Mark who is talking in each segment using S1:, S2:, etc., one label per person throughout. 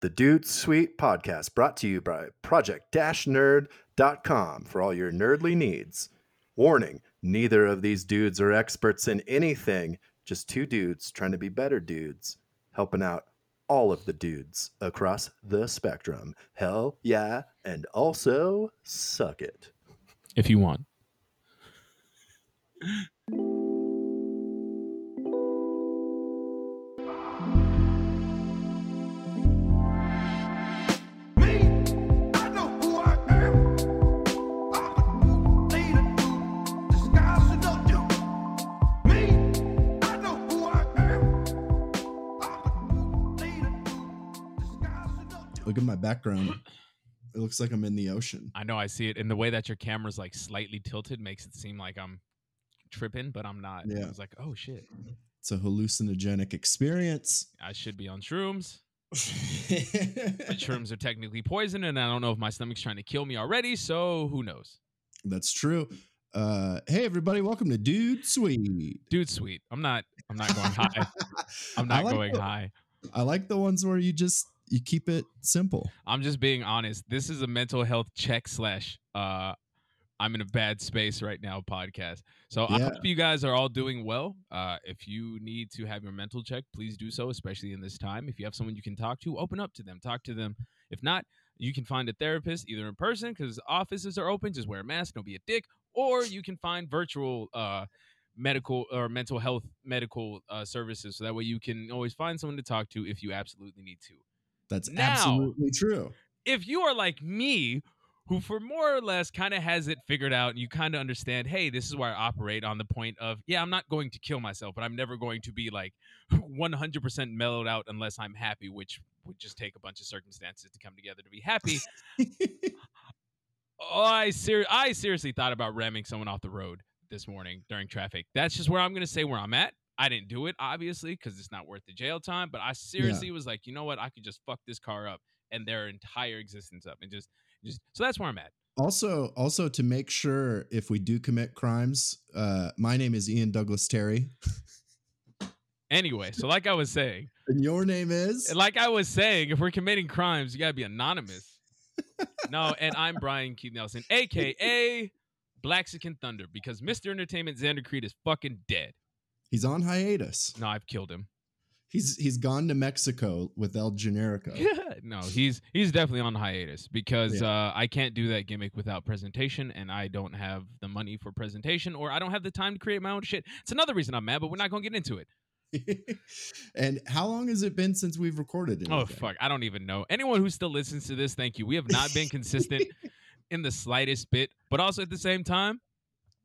S1: The Dude Sweet podcast brought to you by project-nerd.com for all your nerdly needs. Warning, neither of these dudes are experts in anything, just two dudes trying to be better dudes, helping out all of the dudes across the spectrum. Hell yeah, and also suck it.
S2: if you want.
S3: Look at my background. It looks like I'm in the ocean.
S2: I know I see it, and the way that your camera's like slightly tilted makes it seem like I'm tripping, but I'm not.
S3: Yeah.
S2: I was like, oh shit,
S3: It's a hallucinogenic experience.
S2: I should be on shrooms. But shrooms are technically poison, and I don't know if my stomach's trying to kill me already. So who knows?
S3: That's true. Uh, hey everybody, welcome to Dude Sweet.
S2: Dude, sweet. I'm not. I'm not going high. I'm not
S3: like
S2: going
S3: the-
S2: high.
S3: I like the ones where you just you keep it simple.
S2: I'm just being honest. This is a mental health check slash uh I'm in a bad space right now podcast. So I hope you guys are all doing well. Uh if you need to have your mental check, please do so, especially in this time. If you have someone you can talk to, open up to them, talk to them. If not, you can find a therapist either in person because offices are open, just wear a mask, don't be a dick, or you can find virtual uh medical or mental health medical uh, services so that way you can always find someone to talk to if you absolutely need to
S3: That's
S2: Now-
S3: absolutely true.
S2: if you are like me, who for more or less kind of has it figured out, and you kind of understand, hey, this is where I operate on the point of, yeah, I'm not going to kill myself, but I'm never going to be like 100% mellowed out unless I'm happy, which would just take a bunch of circumstances to come together to be happy. oh, I ser- I seriously thought about ramming someone off the road this morning during traffic. That's just where I'm going to say where I'm at. I didn't do it, obviously, because it's not worth the jail time. But I seriously was like, you know what? I could just fuck this car up and their entire existence up, and just, just. So that's where I'm at.
S3: also, also to make sure if we do commit crimes, uh, my name is Ian Douglas Terry,
S2: Anyway, so like I was saying,
S3: and your name is.
S2: like I was saying, if we're committing crimes, you gotta be anonymous. no, and I'm Brian Keith Nelson, aka Blaxican Thunder, because Mr. Entertainment Xander Creed is fucking dead.
S3: He's on hiatus.
S2: No, I've killed him.
S3: He's he's gone to Mexico with El Generico.
S2: no, he's he's definitely on hiatus because uh, I can't do that gimmick without presentation, and I don't have the money for presentation, or I don't have the time to create my own shit. It's another reason I'm mad, but we're not gonna get into it.
S3: and how long has it been since we've recorded?
S2: Oh fuck, I don't even know. Anyone who still listens to this, thank you. We have not been consistent in the slightest bit, but also at the same time,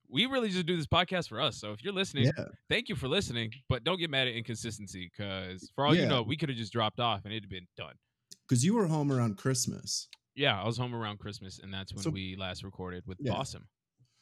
S2: we really just do this podcast for us. So if you're listening,
S3: Yeah,
S2: thank you for listening, but don't get mad at inconsistency because for all you know, we could have just dropped off and it'd been done.
S3: because you were home around Christmas,
S2: Yeah, I was home around Christmas, and that's when
S3: So-
S2: we last recorded with
S3: Yeah.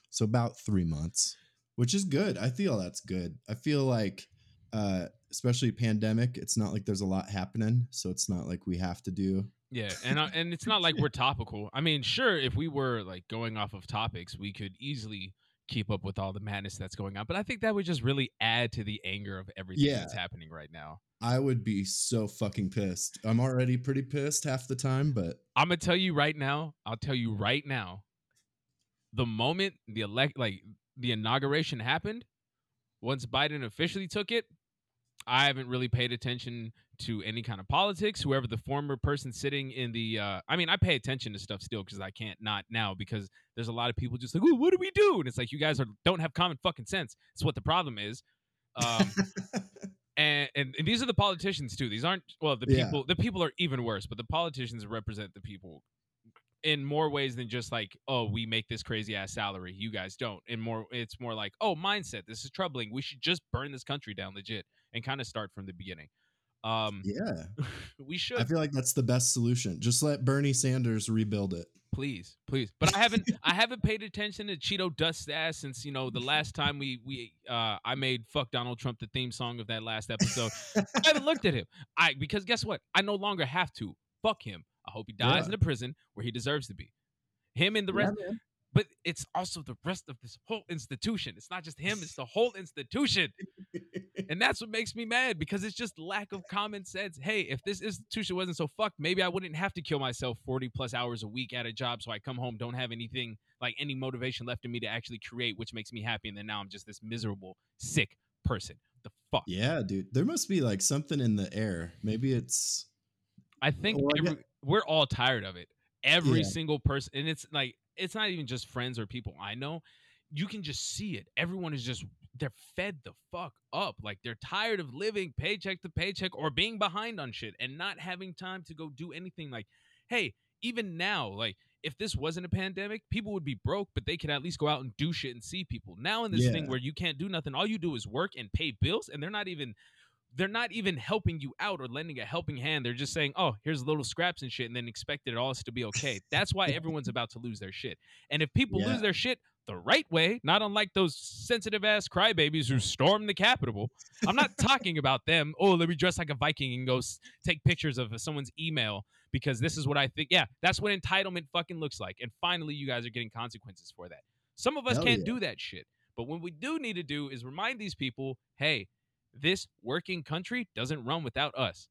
S3: So about three months, which is good. I feel that's good. I feel like, uh, especially pandemic, it's not like there's a lot happening, so it's not like we have to do.
S2: Yeah, and uh, and it's not like we're topical. I mean, sure, if we were like going off of topics, we could easily keep up with all the madness that's going on. But I think that would just really add to the anger of everything
S3: Yeah.
S2: that's happening right now.
S3: I would be so fucking pissed. I'm already pretty pissed half the time, but
S2: I'm gonna tell you right now. I'll tell you right now. The moment the elect, like the inauguration happened, once Biden officially took it, I haven't really paid attention to any kind of politics. Whoever the former person sitting in the, uh, I mean, I pay attention to stuff still because I can't not now because there's a lot of people just like, "Ooh, what do we do?" And it's like you guys are don't have common fucking sense. It's what the problem is. Um, and, and and these are the politicians too. These aren't well the
S3: Yeah.
S2: people. The people are even worse, but the politicians represent the people in more ways than just like oh we make this crazy ass salary you guys don't and more it's more like oh mindset this is troubling we should just burn this country down legit and kind of start from the beginning um
S3: yeah,
S2: we should
S3: I feel like that's the best solution. Just let Bernie Sanders rebuild it.
S2: please please but i haven't i haven't paid attention to cheeto dust ass since you know the last time we we uh i made fuck donald trump the theme song of that last episode i haven't looked at him i because guess what i no longer have to fuck him i hope he dies
S3: Yeah.
S2: in a prison where he deserves to be him and the rest
S3: Yeah.
S2: But it's also the rest of this whole institution. It's not just him, it's the whole institution. And that's what makes me mad because it's just lack of common sense. Hey, if this institution wasn't so fucked, maybe I wouldn't have to kill myself 40 plus hours a week at a job so I come home, don't have anything like any motivation left in me to actually create, which makes me happy. And then now I'm just this miserable, sick person. The fuck?
S3: yeah, dude. There must be like something in the air. Maybe it's
S2: I think
S3: Well, I
S2: every,
S3: get-
S2: we're all tired of it. Every
S3: Yeah.
S2: single person, and it's like it's not even just friends or people I know. You can just see it. Everyone is just they're fed the fuck up. Like they're tired of living paycheck to paycheck or being behind on shit and not having time to go do anything. Like, hey, even now, like if this wasn't a pandemic, people would be broke, but they could at least go out and do shit and see people. Now in this thing where you can't do nothing, all you do is work and pay bills, and they're not even they're not even helping you out or lending a helping hand. They're just saying, "Oh, here's little scraps and shit," and then expected it all to be okay. That's why everyone's about to lose their shit. And if people
S3: Yeah.
S2: lose their shit the right way, not unlike those sensitive ass crybabies who stormed the Capitol, I'm not talking about them. Oh, let me dress like a Viking and go s- take pictures of uh, someone's email because this is what I think. Yeah, that's what entitlement fucking looks like. And finally, you guys are getting consequences for that. Some of us
S3: Hell
S2: can't
S3: yeah.
S2: do that shit. But what we do need to do is remind these people, hey, this working country doesn't run without us.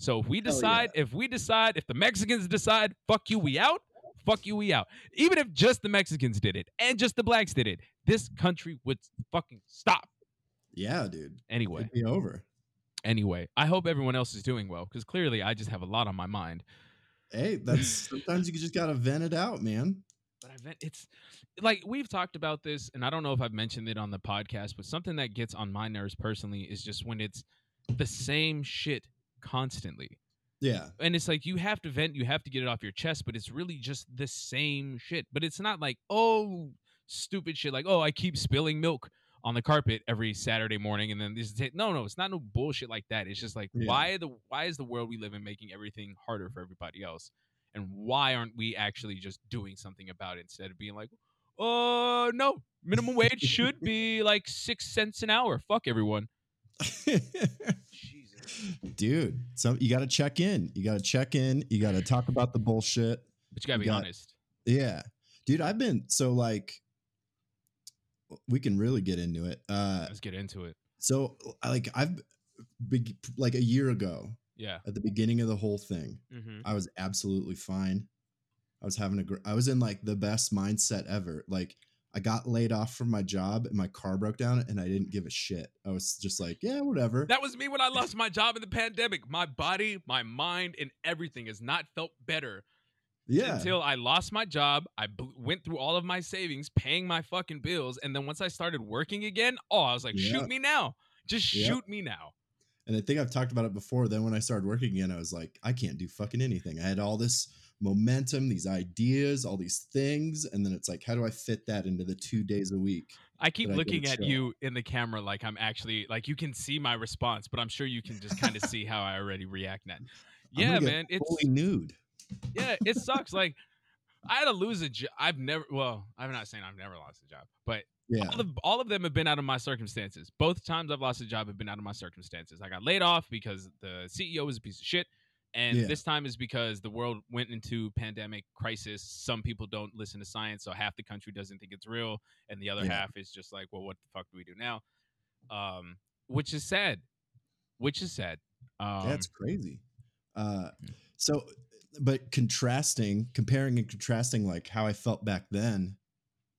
S2: So if we
S3: Hell yeah.
S2: decide, if we decide, if the Mexicans decide, fuck you, we out, fuck you, we out. Even if just the Mexicans did it and just the blacks did it, this country would fucking stop.
S3: yeah, dude.
S2: Anyway,
S3: It'd be over.
S2: anyway, I hope everyone else is doing well because clearly I just have a lot on my mind.
S3: Hey, that's sometimes you just gotta vent it out, man.
S2: It's like we've talked about this, and I don't know if I've mentioned it on the podcast, but something that gets on my nerves personally is just when it's the same shit constantly.
S3: Yeah.
S2: And it's like you have to vent, you have to get it off your chest, but it's really just the same shit. But it's not like, oh, stupid shit, like, oh, I keep spilling milk on the carpet every Saturday morning, and then this is it. No, no, it's not no bullshit like that. It's just like,
S3: Yeah.
S2: why the why is the world we live in making everything harder for everybody else? And why aren't we actually just doing something about it instead of being like, oh no, minimum wage should be like six cents an hour. Fuck everyone. Jesus.
S3: Dude, so you got to check in. You got to check in. You got to talk about the bullshit.
S2: But you gotta
S3: You
S2: be
S3: got-
S2: honest.
S3: Yeah. Dude, I've been so like we can really get into it. Uh
S2: Let's get into it.
S3: so like I've big like a year ago
S2: Yeah.
S3: at the beginning of the whole thing,
S2: Mm-hmm.
S3: I was absolutely fine. I was having a gr- I was in like the best mindset ever. Like I got laid off from my job and my car broke down and I didn't give a shit. I was just like, yeah, whatever.
S2: That was me when I lost my job in the pandemic. My body, my mind, and everything has not felt better
S3: yeah.
S2: until I lost my job. I b- went through all of my savings, paying my fucking bills, and then once I started working again, oh, I was like,
S3: Yeah.
S2: shoot me now, just shoot me now.
S3: And I think I've talked about it before. Then when I started working again, I was like, I can't do fucking anything. I had all this momentum, these ideas, all these things. And then it's like, how do I fit that into the two days a week?
S2: I keep
S3: But I
S2: looking at
S3: show.
S2: you in the camera like I'm actually like you can see my response, but I'm sure you can just kind of see how I already react now. Yeah, man, it's
S3: nude.
S2: yeah, it sucks. like I had to lose a job. I've never. Well, I'm not saying I've never lost a job, but
S3: Yeah.
S2: all of, all of them have been out of my circumstances. Both times I've lost a job have been out of my circumstances. I got laid off because the CEO was a piece of shit. And
S3: Yeah.
S2: this time is because the world went into pandemic crisis. Some people don't listen to science, so half the country doesn't think it's real, and the other
S3: Yeah.
S2: half is just like, "Well, what the fuck do we do now?" Um, which is sad. Which is sad. Um,
S3: it's crazy. Uh, so, but contrasting, comparing and contrasting, like how I felt back then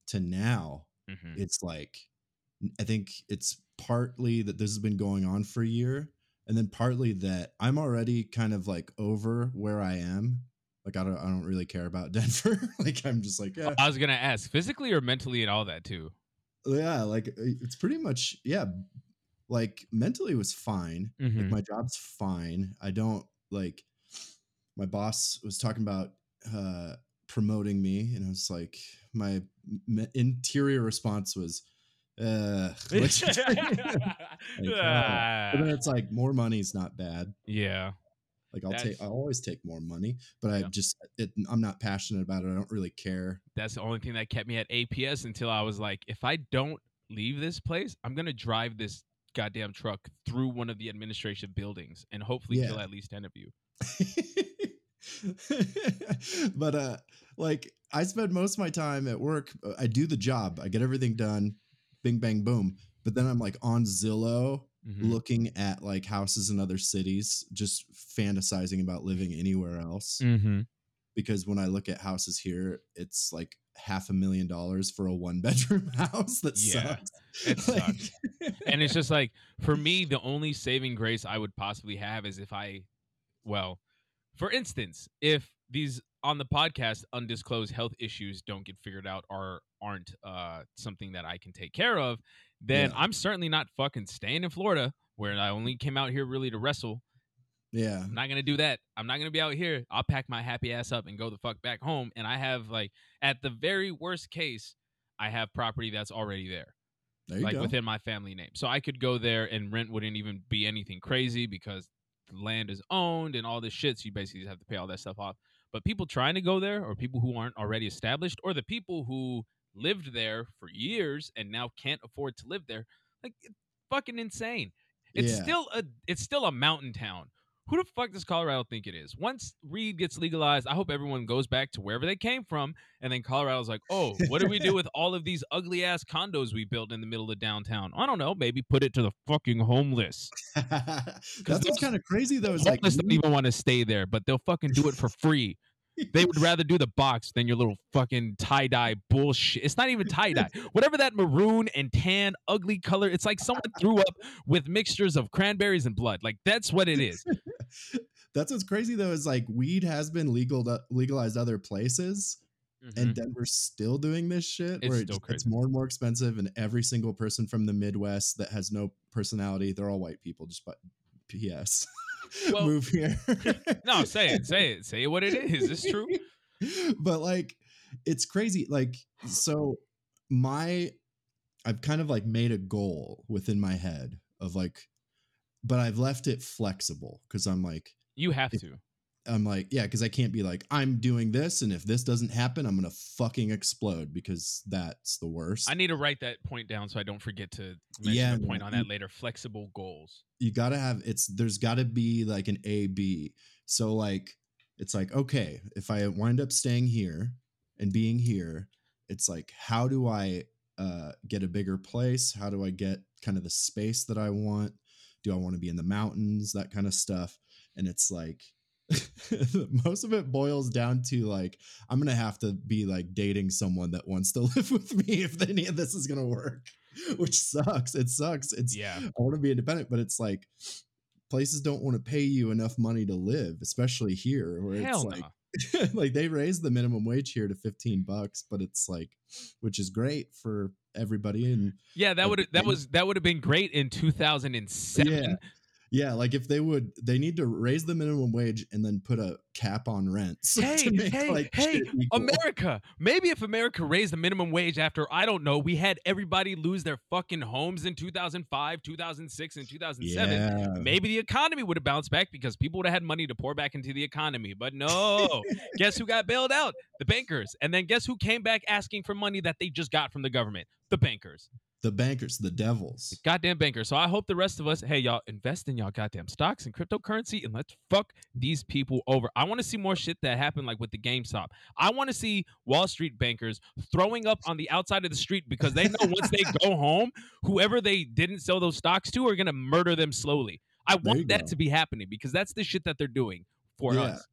S3: to now,
S2: mhm.
S3: it's like I think it's partly that this has been going on for a year, and then partly that I'm already kind of like over where I am. Like I don't, I don't really care about Denver. like I'm just like, yeah,
S2: I was gonna ask physically or mentally and all that too.
S3: yeah. Like it's pretty much, yeah. Like mentally it was fine. Like
S2: Mhm.
S3: my job's fine. I don't like. My boss was talking about uh promoting me, and I was like, my interior response was, uh. Like,
S2: Ah.
S3: But then it's like more money's not bad.
S2: yeah.
S3: Like I'll
S2: That's-
S3: take, I'll always take more money, but I
S2: Yeah.
S3: just, it, I'm not passionate about it. I don't really care.
S2: that's the only thing that kept me at APS until I was like, if I don't leave this place, I'm gonna drive this goddamn truck through one of the administration buildings and hopefully
S3: Yeah.
S2: kill at least ten of you.
S3: but uh, like I spend most of my time at work. I do the job. I get everything done. Bing bang boom. But then I'm like on Zillow
S2: Mhm.
S3: looking at like houses in other cities, just fantasizing about living anywhere else.
S2: Mhm.
S3: Because when I look at houses here, it's like half a million dollars for a one bedroom house. That
S2: Yeah,
S3: sucks.
S2: it sucks. and it's just like for me the only saving grace i would possibly have is if i well for instance if these on the podcast undisclosed health issues don't get figured out or aren't uh something that i can take care of then
S3: Yeah.
S2: i'm certainly not fucking staying in florida where i only came out here really to wrestle
S3: yeah.
S2: i'm not gonna do that i'm not gonna be out here i'll pack my happy ass up and go the fuck back home and i have like at the very worst case i have property that's already there
S3: There you
S2: like
S3: go.
S2: within my family name. So I could go there and rent wouldn't even be anything crazy because land is owned and all this shit. So you basically just have to pay all that stuff off. But people trying to go there or people who aren't already established or the people who lived there for years and now can't afford to live there, like it's fucking insane. It's
S3: Yeah.
S2: still a it's still a mountain town. Who the fuck does Colorado think it is? Once Reed gets legalized, I hope everyone goes back to wherever they came from, and then Colorado's like, oh, what do we do with all of these ugly ass condos we built in the middle of downtown? I don't know. Maybe put it to the fucking homeless.
S3: That's what's kind of crazy though. Is like
S2: homeless don't even want to stay there, but they'll fucking do it for free. They would rather do the box than your little fucking tie dye bullshit. It's not even tie dye. Whatever that maroon and tan ugly color, it's like someone threw up with mixtures of cranberries and blood. Like that's what it is.
S3: That's what's crazy though is like weed has been legal legalized other places, and Denver's still doing this shit.
S2: Mm-hmm. It's
S3: where it it's more and more expensive, and every single person from the Midwest that has no personality, they're all white people. Just but P.S.
S2: Well-
S3: Move here.
S2: no, say it, say it, say what it is. It's true.
S3: but like it's crazy like so my i've kind of like made a goal within my head of like but i've left it flexible because i'm like
S2: You have
S3: If-
S2: to.
S3: i'm like yeah because i can't be like i'm doing this and if this doesn't happen i'm gonna fucking explode because that's the worst
S2: I need to write that point down so I don't forget to mention
S3: Yeah,
S2: a point on that later. Flexible goals.
S3: you gotta have it's there's gotta be like an a b so like it's like okay if i wind up staying here and being here it's like how do i uh get a bigger place how do i get kind of the space that i want do i want to be in the mountains that kind of stuff and it's like most of it boils down to like i'm gonna have to be like dating someone that wants to live with me if any of this is gonna work which sucks it sucks it's
S2: Yeah.
S3: I want to be independent, but it's like places don't want to pay you enough money to live, especially here where
S2: Hell
S3: it's
S2: no.
S3: like like they raised the minimum wage here to 15 bucks, but it's like which is great for everybody and
S2: Yeah, that would that was that would have been great in 2007.
S3: Yeah. Yeah, like if they would they need to raise the minimum wage and then put a cap on rents
S2: Hey,
S3: make
S2: hey,
S3: like
S2: hey. America. Maybe if America raised the minimum wage after I don't know, we had everybody lose their fucking homes in 2005, 2006 and 2007.
S3: Yeah.
S2: Maybe the economy would have bounced back because people would have had money to pour back into the economy. But no, guess who got bailed out? The bankers. And then guess who came back asking for money that they just got from the government? The bankers.
S3: The bankers, the devils.
S2: Goddamn bankers. So I hope the rest of us, hey, y'all, invest in y'all goddamn stocks and cryptocurrency and let's fuck these people over. I want to see more shit that happened like with the GameStop. I want to see Wall Street bankers throwing up on the outside of the street because they know once they go home, whoever they didn't sell those stocks to are going to murder them slowly. I
S3: There
S2: want that
S3: go.
S2: to be happening because that's the shit that they're doing for
S3: Yeah.
S2: us.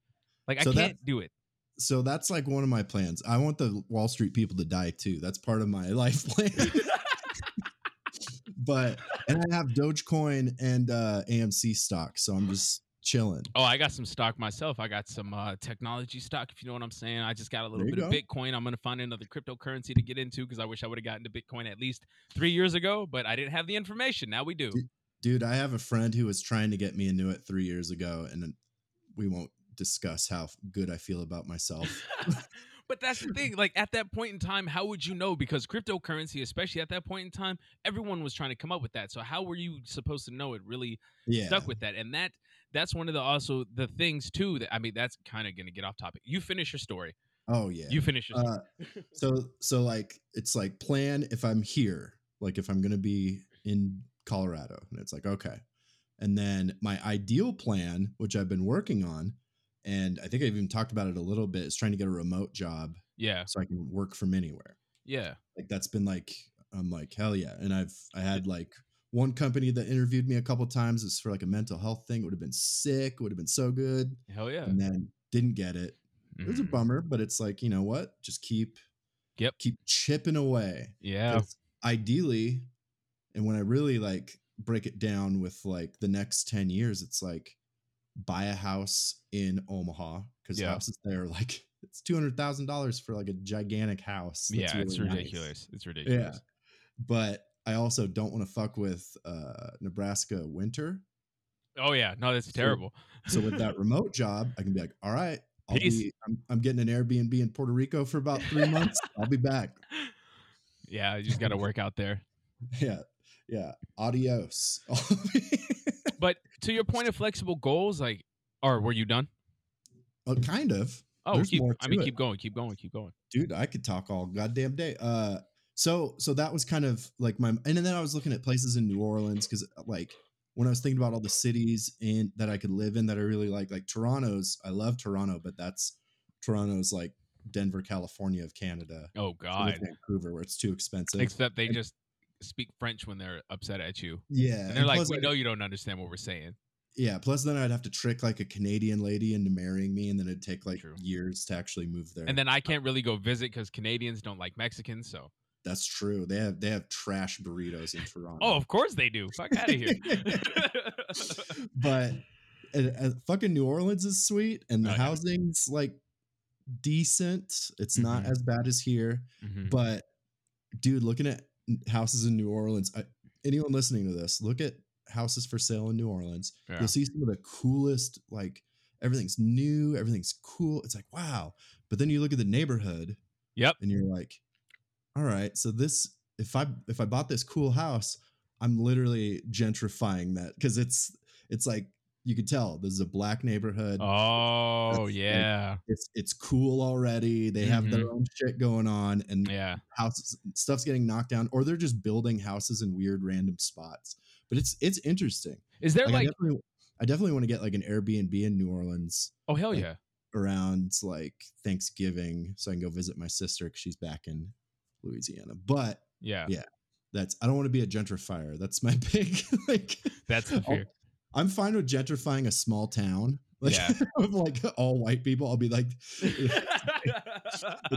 S2: Like,
S3: So
S2: I can't do it.
S3: So that's like one of my plans. I want the Wall Street people to die too. That's part of my life plan. but and I have Dogecoin and uh AMC stock, so I'm just chilling.
S2: Oh, I got some stock myself. I got some uh, technology stock, if you know what I'm saying. I just got a little bit
S3: you
S2: of. Bitcoin. I'm to find another cryptocurrency to get into because I wish I would have gotten to Bitcoin at least three years ago, but I didn't have the information. Now we do.
S3: Dude. Dude, I have a friend who was trying to get me into it three years ago, and we won't discuss how good I feel about myself.
S2: but that's the thing. Like at that point in time, how would you know? Because cryptocurrency, especially at that point in time, everyone was trying to come up with that. So how were you supposed to know it really
S3: Yeah.
S2: stuck with that? And that that's one of the also the things too that I mean that's kind of going to get off topic. You finish your story.
S3: Oh yeah.
S2: You finish your story.
S3: Uh, so so like it's like plan if I'm here, like if I'm gonna be in Colorado, and it's like okay, and then my ideal plan, which I've been working on, and I think I've even talked about it a little bit. Is trying to get a remote job
S2: Yeah.
S3: so I can work from anywhere.
S2: Yeah.
S3: Like that's been like I'm like hell yeah, and I've I had like one company that interviewed me a couple times. It's for like a mental health thing. It would have been sick. Would have been so good,
S2: Hell yeah.
S3: and then didn't get it. It was a
S2: Mhm.
S3: bummer, but it's like you know what? Just keep
S2: Yep.
S3: keep chipping away.
S2: Yeah,
S3: ideally and when i really like break it down with like the next 10 years it's like buy a house in omaha because
S2: Yeah.
S3: houses there are like it's $200000 for like a gigantic house that's
S2: Yeah. It's
S3: really nice.
S2: ridiculous. It's ridiculous.
S3: Yeah, but i also don't want to fuck with uh nebraska winter
S2: Oh yeah. No, that's terrible.
S3: so with that remote job i can be like all right I'll
S2: Peace.
S3: be, I'm, I'm getting an airbnb in puerto rico for about three months i'll be back
S2: yeah, you just got to work out there.
S3: yeah yeah adios
S2: to your point of flexible goals, like, or were you done?
S3: well, kind of
S2: Oh,
S3: There's
S2: keep, I mean,
S3: it.
S2: keep going, keep going, keep going.
S3: dude i could talk all goddamn day uh so so that was kind of like my and then i was looking at places in new orleans because like when i was thinking about all the cities in that i could live in that i really like like toronto's i love toronto but that's toronto's like denver california of canada
S2: Oh God.
S3: vancouver where it's too expensive
S2: Except they
S3: And-
S2: just speak French when they're upset at you,
S3: yeah
S2: and they're
S3: and
S2: like, "We
S3: I-
S2: know you don't understand what we're saying."
S3: yeah plus then i'd have to trick like a canadian lady into marrying me and then it'd take like
S2: True.
S3: years to actually move there
S2: And then I can't really go visit because Canadians don't like Mexicans. So,
S3: that's true they have they have trash burritos in toronto
S2: oh, of course they do. Fuck out of here.
S3: but uh, fucking New Orleans is sweet, and the
S2: Oh, yeah.
S3: housing's like decent. It's not
S2: Mhm.
S3: as bad as here,
S2: Mhm.
S3: but dude, looking at houses in New Orleans, I, anyone listening to this, look at houses for sale in New Orleans.
S2: Yeah.
S3: You'll see some of the coolest, like everything's new, everything's cool. It's like wow, but then you look at the neighborhood,
S2: Yep.
S3: and you're like, all right, so this if I if I bought this cool house, I'm literally gentrifying that because it's it's like you could tell this is a black neighborhood.
S2: Oh
S3: like-
S2: yeah,
S3: It's it's cool already. They have their mm-hmm. own shit going on, and
S2: yeah.
S3: houses stuff's getting knocked down, or they're just building houses in weird random spots. But it's it's interesting.
S2: Is there
S3: Like, I definitely I definitely want to get like an Airbnb in New Orleans
S2: Oh hell
S3: like-
S2: yeah.
S3: around like Thanksgiving, so I can go visit my sister because she's back in Louisiana. But
S2: Yeah.
S3: yeah. that's I don't want to be a gentrifier. That's my big like.
S2: That's the fear.
S3: I'm fine with gentrifying a small town. Like,
S2: Yeah.
S3: of like all white people. I'll be like, it's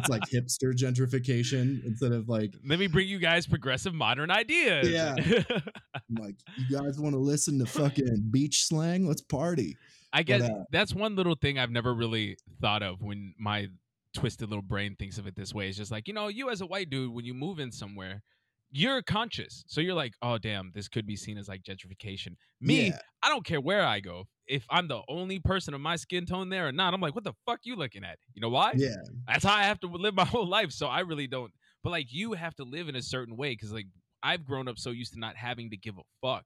S3: like hipster gentrification instead of like,
S2: Let me bring you guys progressive modern ideas.
S3: Yeah. I'm like you guys want to listen to fucking beach slang? Let's party.
S2: I guess
S3: uh,
S2: that's one little thing I've never really thought of when my twisted little brain thinks of it this way. It's just like, you know, you as a white dude, when you move in somewhere, you're conscious. So you're like, oh, damn, this could be seen as like gentrification. Me,
S3: Yeah.
S2: I don't care where I go. If I'm the only person of my skin tone there or not, I'm like, what the fuck you looking at? You know why?
S3: Yeah.
S2: That's how I have to live my whole life. So I really don't. But like, you have to live in a certain way because like I've grown up so used to not having to give a fuck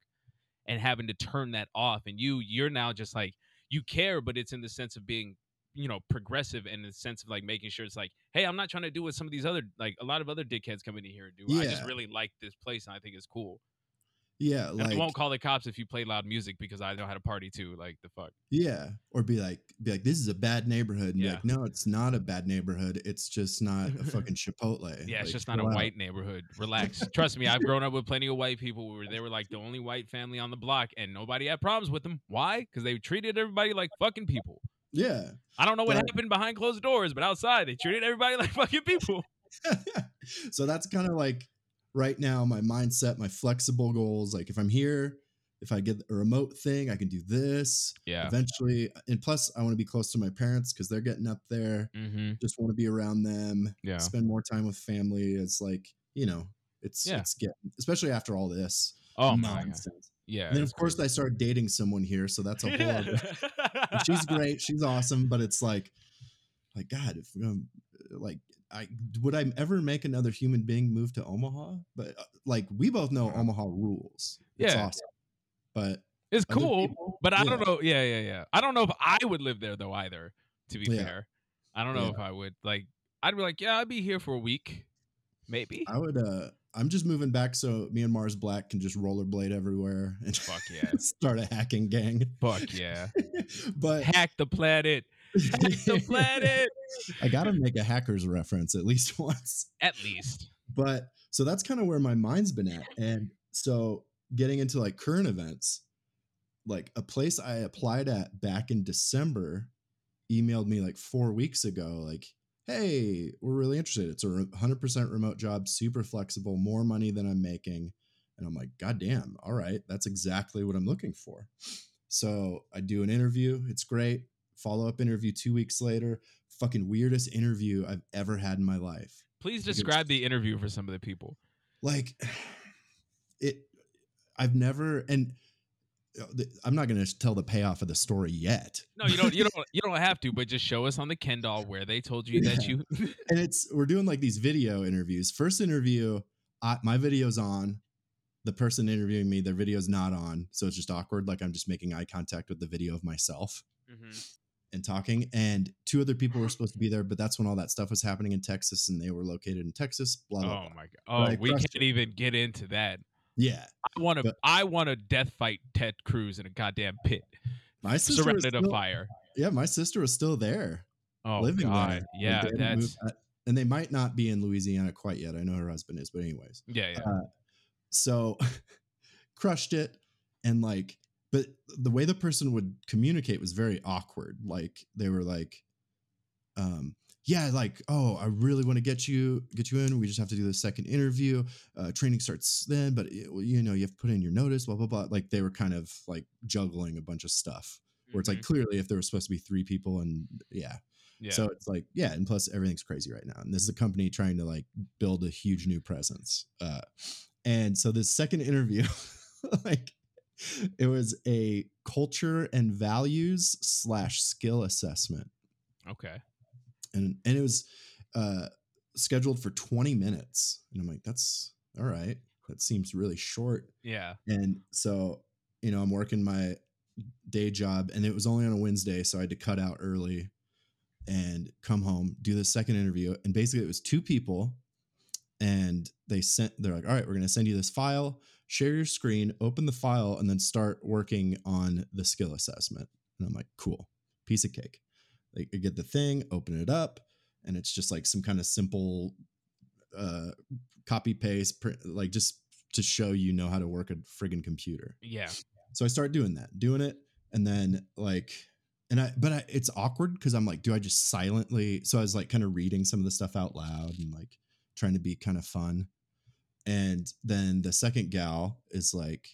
S2: and having to turn that off. And you, you're now just like you care, but it's in the sense of being, you know, progressive in the sense of like making sure it's like, hey, I'm not trying to do what some of these other like a lot of other dickheads come in here and do. I just really like this place and I think it's cool.
S3: Yeah.
S2: And I
S3: Like,
S2: won't call the cops if you play loud music because I know how to party too. Like the fuck.
S3: yeah. Or be like, be like, this is a bad neighborhood. And
S2: Yeah.
S3: like, no, it's not a bad neighborhood. It's just not a fucking Chipotle.
S2: Yeah, it's just not a white neighborhood. Relax. Trust me, I've grown up with plenty of white people where they were like the only white family on the block and nobody had problems with them. Why? Because they treated everybody like fucking people.
S3: Yeah.
S2: I don't know what
S3: But-
S2: happened behind closed doors, but outside they treated everybody like fucking people.
S3: so that's kind of like right now my mindset, my flexible goals. Like if I'm here, if I get a remote thing, I can do this.
S2: Yeah.
S3: Eventually, and plus, I want to be close to my parents because they're getting up there.
S2: Mm-hmm.
S3: Just want to be around them.
S2: Yeah.
S3: Spend more time with family. It's like you know, it's
S2: Yeah.
S3: it's getting especially after all this
S2: Oh my god. Yeah.
S3: and then of course, I
S2: crazy.
S3: started dating someone here, so that's a whole. other, she's great. She's awesome, but it's like, like God, if um, like I would I ever make another human being move to Omaha? But uh, like we both know
S2: Yeah.
S3: Omaha rules. It's
S2: Yeah.
S3: awesome. But
S2: It's cool,
S3: people-
S2: but I
S3: yeah.
S2: don't know. Yeah, yeah, yeah. I don't know if I would live there though either. To be
S3: Yeah.
S2: fair, I don't know if I would. Like, I'd be like, yeah, I'd be here for a week, maybe.
S3: I would. uh I'm just moving back so me and Mars Black can just rollerblade everywhere and
S2: Fuck yeah.
S3: start a hacking gang.
S2: Fuck yeah.
S3: but
S2: Hack the planet. Hack the planet.
S3: I gotta make a hackers reference at least once.
S2: At least.
S3: But so that's kind of where my mind's been at. And so getting into like current events, like a place I applied at back in December emailed me like four weeks ago, like, hey, we're really interested. It's a 100% remote job, super flexible, more money than I'm making. And I'm like, God damn, all right, that's exactly what I'm looking for. So I do an interview. It's great. Follow up interview two weeks later. Fucking weirdest interview I've ever had in my life.
S2: Please describe the interview for some of the people.
S3: Like, it, I've never, and I'm not going to tell the payoff of the story yet.
S2: No, you don't. You don't. You don't have to. But just show us on the Ken doll where they told you that you.
S3: and it's we're doing like these video interviews. First interview, I, my video's on. The person interviewing me, their video's not on, so it's just awkward. Like I'm just making eye contact with the video of myself
S2: Mhm.
S3: and talking. And two other people were supposed to be there, but that's when all that stuff was happening in Texas, and they were located in Texas. Blah blah.
S2: Oh
S3: blah.
S2: my god. Oh, we can't even get into that.
S3: Yeah,
S2: I want to. I want to death fight Ted Cruz in a goddamn pit,
S3: my sister
S2: surrounded
S3: still,
S2: of fire.
S3: Yeah, my sister was still there.
S2: Oh
S3: living
S2: god.
S3: there.
S2: Yeah, that's.
S3: and they might not be in Louisiana quite yet. I know her husband is, but anyways.
S2: Yeah, yeah.
S3: Uh, so crushed it and like but the way the person would communicate was very awkward like they were like um yeah like oh i really want to get you get you in we just have to do the second interview uh training starts then but it, you know you have to put in your notice blah blah blah like they were kind of like juggling a bunch of stuff where it's like
S2: Mhm.
S3: clearly if there was supposed to be three people and yeah
S2: yeah.
S3: so it's like, yeah, and plus everything's crazy right now. And this is a company trying to like build a huge new presence. Uh, and so this second interview, like it was a culture and values slash skill assessment.
S2: okay.
S3: And and it was uh scheduled for 20 minutes. And I'm like, that's all right. That seems really short.
S2: Yeah.
S3: And so, you know, I'm working my day job and it was only on a Wednesday, so I had to cut out early and come home, do the second interview. And basically it was two people and they sent they're like, "All right, we're going to send you this file, share your screen, open the file and then start working on the skill assessment." And I'm like, "Cool. Piece of cake." Like I get the thing, open it up, and it's just like some kind of simple uh copy paste print, like just to show you know how to work a friggin' computer.
S2: Yeah.
S3: So I start doing that, doing it, and then like, and I, but I, it's awkward because I'm like, do I just silently? So I was like, kind of reading some of the stuff out loud and like trying to be kind of fun. And then the second gal is like,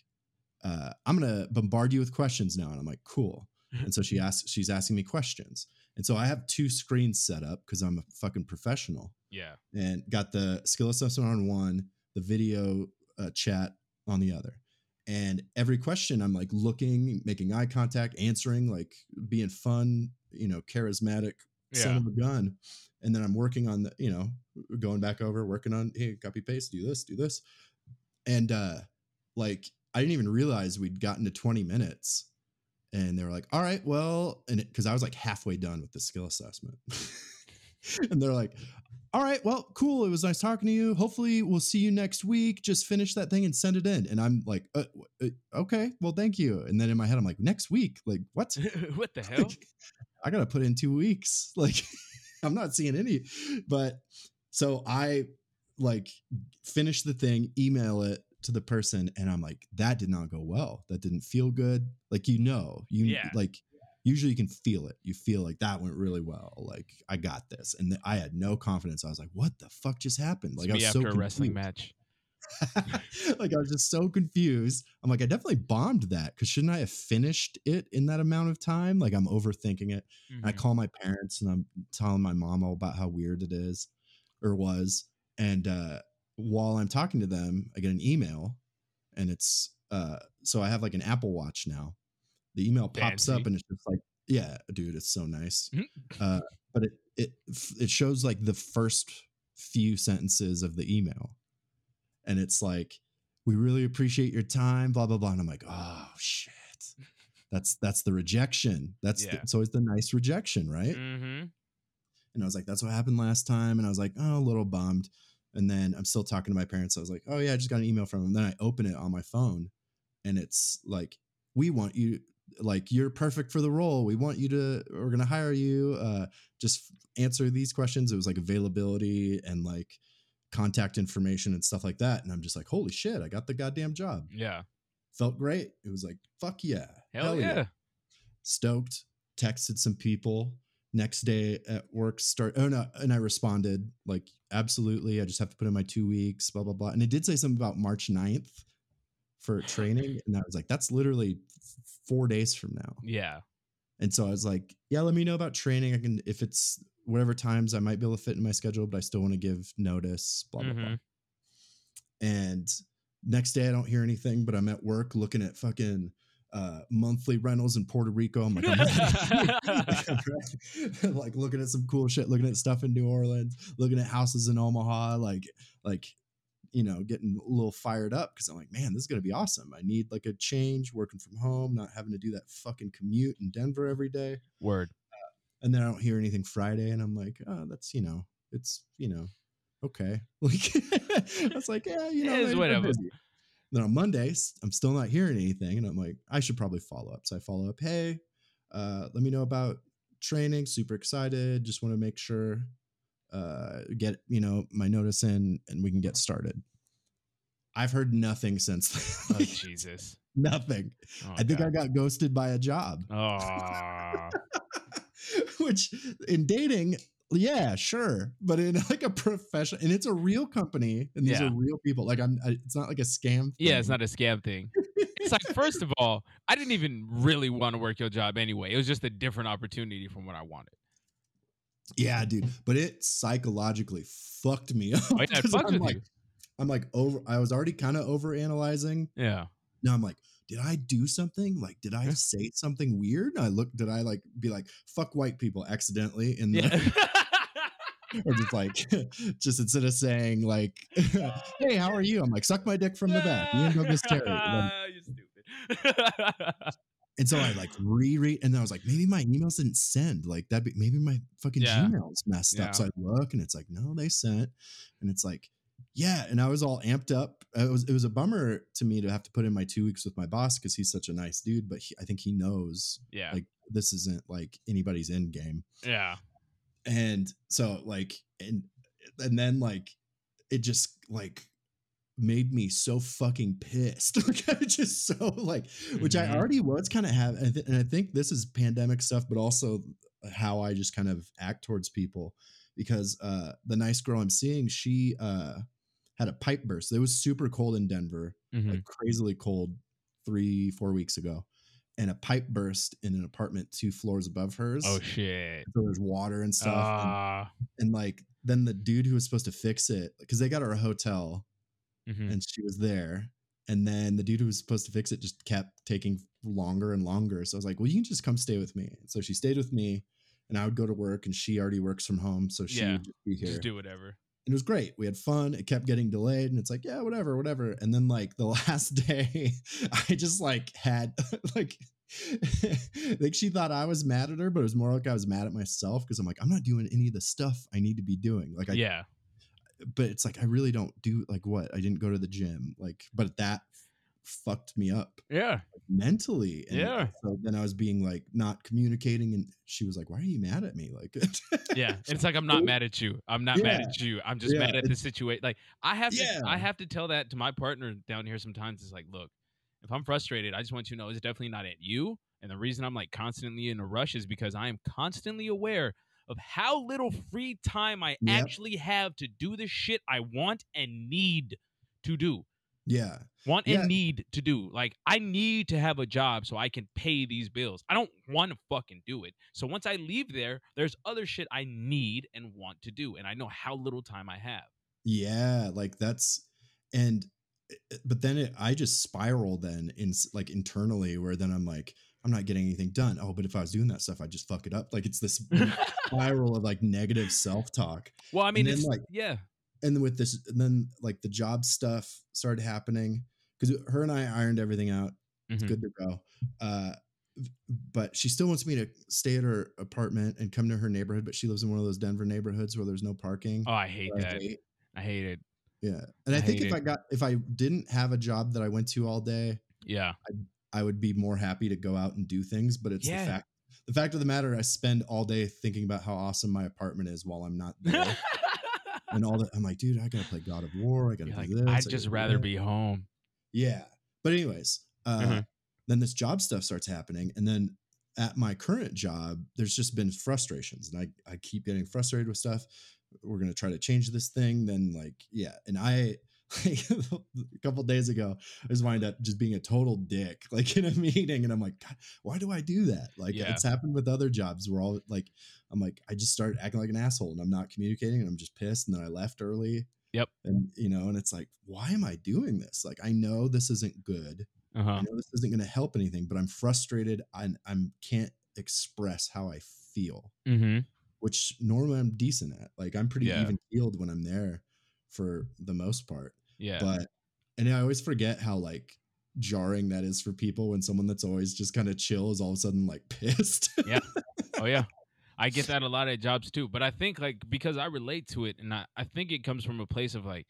S3: uh, I'm gonna bombard you with questions now, and I'm like, cool. And so she asks, she's asking me questions, and so I have two screens set up because I'm a fucking professional
S2: Yeah.
S3: and got the skill assessment on one, the video uh, chat on the other. And every question, I'm like looking, making eye contact, answering, like being fun, you know, charismatic, son of a gun. And then I'm working on the, you know, going back over, working on, hey, copy paste, do this, do this. And uh like I didn't even realize we'd gotten to 20 minutes. And they were like, all right, well, and because I was like halfway done with the skill assessment. and they're like, all right, well, cool. It was nice talking to you. Hopefully, we'll see you next week. Just finish that thing and send it in. And I'm like, uh, uh, okay, well, thank you. And then in my head, I'm like, next week? Like, what?
S2: what the hell?
S3: Like, I gotta put in two weeks. Like, I'm not seeing any. But so I like finish the thing, email it to the person, and I'm like, that did not go well. That didn't feel good. Like, you know, you
S2: Yeah.
S3: like usually you can feel it. You feel like that went really well. Like, I got this. And I had no confidence. I was like, what the fuck just happened? Like, I was
S2: after
S3: so
S2: a wrestling
S3: confused.
S2: match.
S3: like I was just so confused. I'm like, I definitely bombed that because shouldn't I have finished it in that amount of time? Like I'm overthinking it. And I call my parents and I'm telling my mom all about how weird it is or was. And uh, while I'm talking to them, I get an email and it's uh, so I have like an Apple Watch now. The email pops
S2: Fancy.
S3: up and it's just like, yeah, dude, it's so nice.
S2: Mhm.
S3: uh, but it it it shows like the first few sentences of the email, and it's like, we really appreciate your time, blah blah blah. And I'm like, oh shit, that's that's the rejection. That's the, it's always the nice rejection, right?
S2: Mm-hmm.
S3: And I was like, that's what happened last time. And I was like, oh, a little bummed. And then I'm still talking to my parents. I was like, oh, yeah, I just got an email from them. Then I open it on my phone and it's like, we want you like you're perfect for the role. We want you to. We're gonna hire you. Uh, just answer these questions. It was like availability and like contact information and stuff like that. And I'm just like, holy shit, I got the goddamn job.
S2: Yeah.
S3: Felt great. It was like, fuck yeah,
S2: Hell, yeah.
S3: stoked. Texted some people. Next day at work, start. Oh no, and I responded like, absolutely. I just have to put in my two weeks. Blah blah blah. And it did say something about March 9th for training, and I was like, that's literally four days from now.
S2: Yeah.
S3: And so I was like, yeah, let me know about training. I can if it's whatever times I might be able to fit in my schedule, but I still want to give notice. Blah blah blah.
S2: Mhm.
S3: And next day I don't hear anything, but I'm at work looking at fucking uh monthly rentals in Puerto Rico. I'm like, I'm. Like looking at some cool shit, looking at stuff in New Orleans, looking at houses in Omaha, like like you know, getting a little fired up because I'm like, man, this is gonna be awesome. I need like a change, working from home, not having to do that fucking commute in Denver every day.
S2: Word.
S3: And then I don't hear anything Friday, and I'm like, oh, that's you know, it's you know, okay. Like I was like, yeah, you know,
S2: It's
S3: I'm
S2: whatever.
S3: Then on Mondays, I'm still not hearing anything, and I'm like, I should probably follow up. So I follow up, hey, uh, let me know about training. Super excited. Just want to make sure, uh, get you know my notice in, and we can get started. I've heard nothing since.
S2: Oh, Jesus.
S3: nothing.
S2: Oh,
S3: I think I got ghosted by a job.
S2: Oh.
S3: which in dating yeah sure but in like a professional and it's a real company and these
S2: Yeah.
S3: are real people like i'm I, it's not like a scam
S2: yeah, it's not a scam thing. It's like, first of all, I didn't even really want to work your job anyway. It was just a different opportunity from what I wanted.
S3: yeah dude but it psychologically fucked me up
S2: Oh, yeah, fucks
S3: I'm like
S2: you.
S3: i'm like over i was already kind of over analyzing
S2: Yeah.
S3: now i'm like did i do something like did i say something weird i look did i like be like fuck white people accidentally in the
S2: Yeah.
S3: Or just like just instead of saying like hey how are you? I'm like suck my dick from the back. Me and douglas terry.
S2: You're stupid.
S3: and so i like reread and then i was like maybe my emails didn't send. Like that be maybe my fucking
S2: Yeah.
S3: gmail's messed up. So i look and it's like no they sent. And it's like yeah. And i was all amped up. It was it was a bummer to me to have to put in my two weeks with my boss because he's such a nice dude but he, i think he knows
S2: yeah.
S3: like this isn't like anybody's end game
S2: yeah.
S3: And so like and and then like it just like made me so fucking pissed like i was just so like which
S2: Mhm.
S3: i already was kind of have and, th- and i think this is pandemic stuff but also how i just kind of act towards people because uh the nice girl i'm seeing she uh had a pipe burst it was super cold in denver
S2: Mhm.
S3: like crazily cold three four weeks ago and a pipe burst in an apartment two floors above hers
S2: Oh shit.
S3: so there's water and stuff and,
S2: Ah.
S3: and like then the dude who was supposed to fix it because they got her a hotel
S2: Mhm.
S3: and she was there and then the dude who was supposed to fix it just kept taking longer and longer so i was like well you can just come stay with me so she stayed with me and i would go to work and she already works from home so she
S2: Yeah.
S3: would just be here
S2: Just do whatever.
S3: It was great. We had fun. It kept getting delayed, and it's like, yeah, whatever, whatever. And then like the last day, I just like had like like she thought I was mad at her, but it was more like I was mad at myself because I'm like, I'm not doing any of the stuff I need to be doing. Like I
S2: yeah.
S3: but it's like I really don't do like what? I didn't go to the gym. Like, but that fucked me up
S2: Yeah.
S3: mentally. And
S2: Yeah.
S3: So then I was being like not communicating and she was like, Why are you mad at me? Like
S2: Yeah. It's like I'm not mad at you. I'm not mad at you. I'm just
S3: Yeah,
S2: mad at the situation. Like I have to
S3: Yeah.
S2: I have to tell that to my partner down here sometimes. It's like, look, if I'm frustrated, I just want you to know it's definitely not at you. And the reason I'm like constantly in a rush is because I am constantly aware of how little free time I
S3: Yep.
S2: actually have to do the shit I want and need to do.
S3: Yeah.
S2: Want
S3: Yeah.
S2: and need to do. Like I need to have a job so I can pay these bills. I don't want to fucking do it. So once I leave there, there's other shit I need and want to do, and I know how little time I have.
S3: Yeah, like that's and eh, but then it, I just spiral then in like internally where then I'm like I'm not getting anything done. Oh, but if I was doing that stuff, I'd just fuck it up. Like it's this spiral of like negative self talk.
S2: well, I mean, it's
S3: like,
S2: yeah,
S3: And with this, and then like the job stuff started happening because her and I ironed everything out. It's
S2: Mhm.
S3: good to go. Uh, but she still wants me to stay at her apartment and come to her neighborhood. But she lives in one of those Denver neighborhoods where there's no parking.
S2: Oh, I hate
S3: I
S2: that.
S3: hate.
S2: I hate it.
S3: Yeah. And I,
S2: I
S3: think if
S2: it.
S3: I got if I didn't have a job that I went to all day,
S2: Yeah,
S3: I would be more happy to go out and do things. But it's
S2: Yeah.
S3: the fact the fact of the matter, I spend all day thinking about how awesome my apartment is while I'm not there. and all that I'm like, dude, I gotta play God of War. I gotta
S2: You're
S3: do
S2: like,
S3: this. I
S2: I'd just rather
S3: that."
S2: be home.
S3: Yeah. But anyways, uh,
S2: Mhm.
S3: then this job stuff starts happening, and then at my current job, there's just been frustrations, and I I keep getting frustrated with stuff. We're gonna try to change this thing. Then like yeah, and I. Like, a couple days ago, I just wind up just being a total dick, like in a meeting, and I'm like, God, why do I do that? Like
S2: Yeah.
S3: it's happened with other jobs. We're all like, I'm like, I just started acting like an asshole, and I'm not communicating, and I'm just pissed, and then I left early.
S2: Yep.
S3: And you know, and it's like, why am I doing this? Like, I know this isn't good.
S2: Uh huh.
S3: I know this isn't going to help anything, but I'm frustrated and I'm can't express how I feel,
S2: Mm-hmm.
S3: which normally I'm decent at. Like I'm pretty
S2: Yeah.
S3: even keeled when I'm there for the most part.
S2: Yeah.
S3: But and I always forget how like jarring that is for people when someone that's always just kind of chill is all of a sudden like pissed.
S2: Yeah. oh yeah. I get that a lot at jobs too. But I think like because I relate to it and I, I think it comes from a place of like